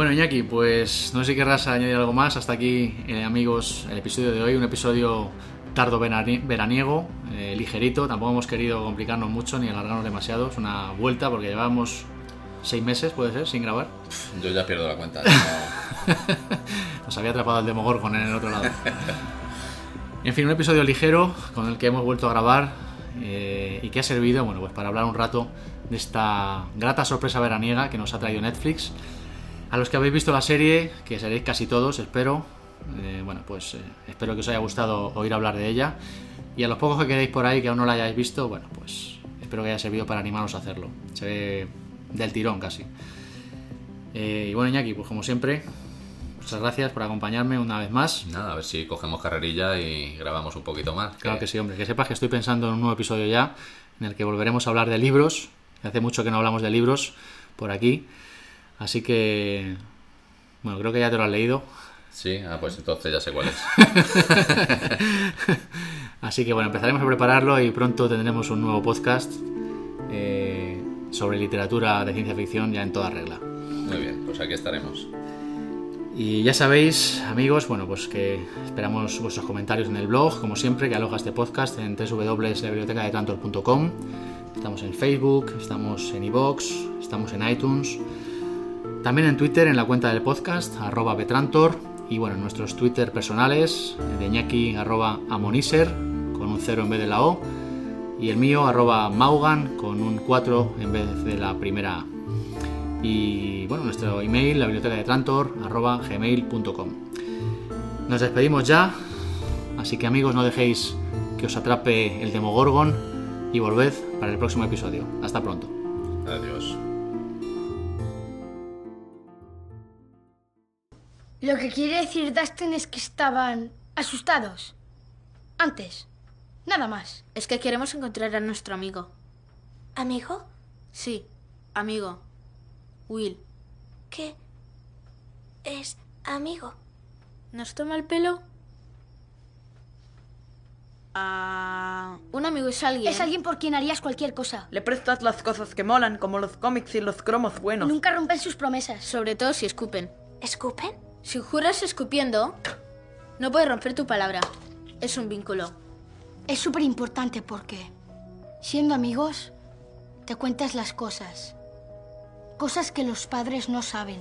Bueno, Iñaki, pues no sé si querrás añadir algo más. Hasta aquí, eh, amigos, el episodio de hoy. Un episodio tardo verani- veraniego, eh, ligerito. Tampoco hemos querido complicarnos mucho ni alargarnos demasiado. Es una vuelta porque llevábamos seis meses, puede ser, sin grabar. Yo ya pierdo la cuenta. no- [LAUGHS] Nos había atrapado el Demogorgon en el otro lado. En fin, un episodio ligero con el que hemos vuelto a grabar eh, y que ha servido, bueno, pues para hablar un rato de esta grata sorpresa veraniega que nos ha traído Netflix. A los que habéis visto la serie, que seréis casi todos, espero, eh, bueno, pues eh, espero que os haya gustado oír hablar de ella. Y a los pocos que queréis por ahí que aún no la hayáis visto, bueno, pues espero que haya servido para animaros a hacerlo. Se ve del tirón casi. Eh, y bueno, Iñaki, pues como siempre, muchas gracias por acompañarme una vez más. Nada, a ver si cogemos carrerilla y grabamos un poquito más. Claro que sí, hombre. Que sepas que estoy pensando en un nuevo episodio ya, en el que volveremos a hablar de libros. Hace mucho que no hablamos de libros por aquí. Así que. Bueno, creo que ya te lo has leído. Sí, ah, pues entonces ya sé cuál es. [LAUGHS] Así que bueno, empezaremos a prepararlo y pronto tendremos un nuevo podcast eh, sobre literatura de ciencia ficción ya en toda regla. Muy bien, pues aquí estaremos. Y ya sabéis, amigos, bueno, pues que esperamos vuestros comentarios en el blog, como siempre, que aloja este podcast en www.labibliotecadetrantor.com. Estamos en Facebook, estamos en iVoox, estamos en iTunes, también en Twitter, en la cuenta del podcast, arroba betrantor, y bueno, en nuestros Twitter personales, de Iñaki, arroba amoniser, con un 0 en vez de la O, y el mío, arroba maugan, con un 4 en vez de la primera A. Y bueno, nuestro email, la biblioteca de Trantor, arroba gmail.com. Nos despedimos ya, así que amigos, no dejéis que os atrape el Demogorgon y volved para el próximo episodio. Hasta pronto. Adiós. Lo que quiere decir Dustin es que estaban asustados. Antes. Nada más. Es que queremos encontrar a nuestro amigo. ¿Amigo? Sí, amigo. Will. ¿Qué es amigo? ¿Nos toma el pelo? Ah, un amigo es alguien. Es alguien por quien harías cualquier cosa. Le prestas las cosas que molan, como los cómics y los cromos buenos. Nunca rompen sus promesas. Sobre todo si escupen. ¿Escupen? Si juras escupiendo, no puedes romper tu palabra. Es un vínculo. Es súper importante porque, siendo amigos, te cuentas las cosas. Cosas que los padres no saben.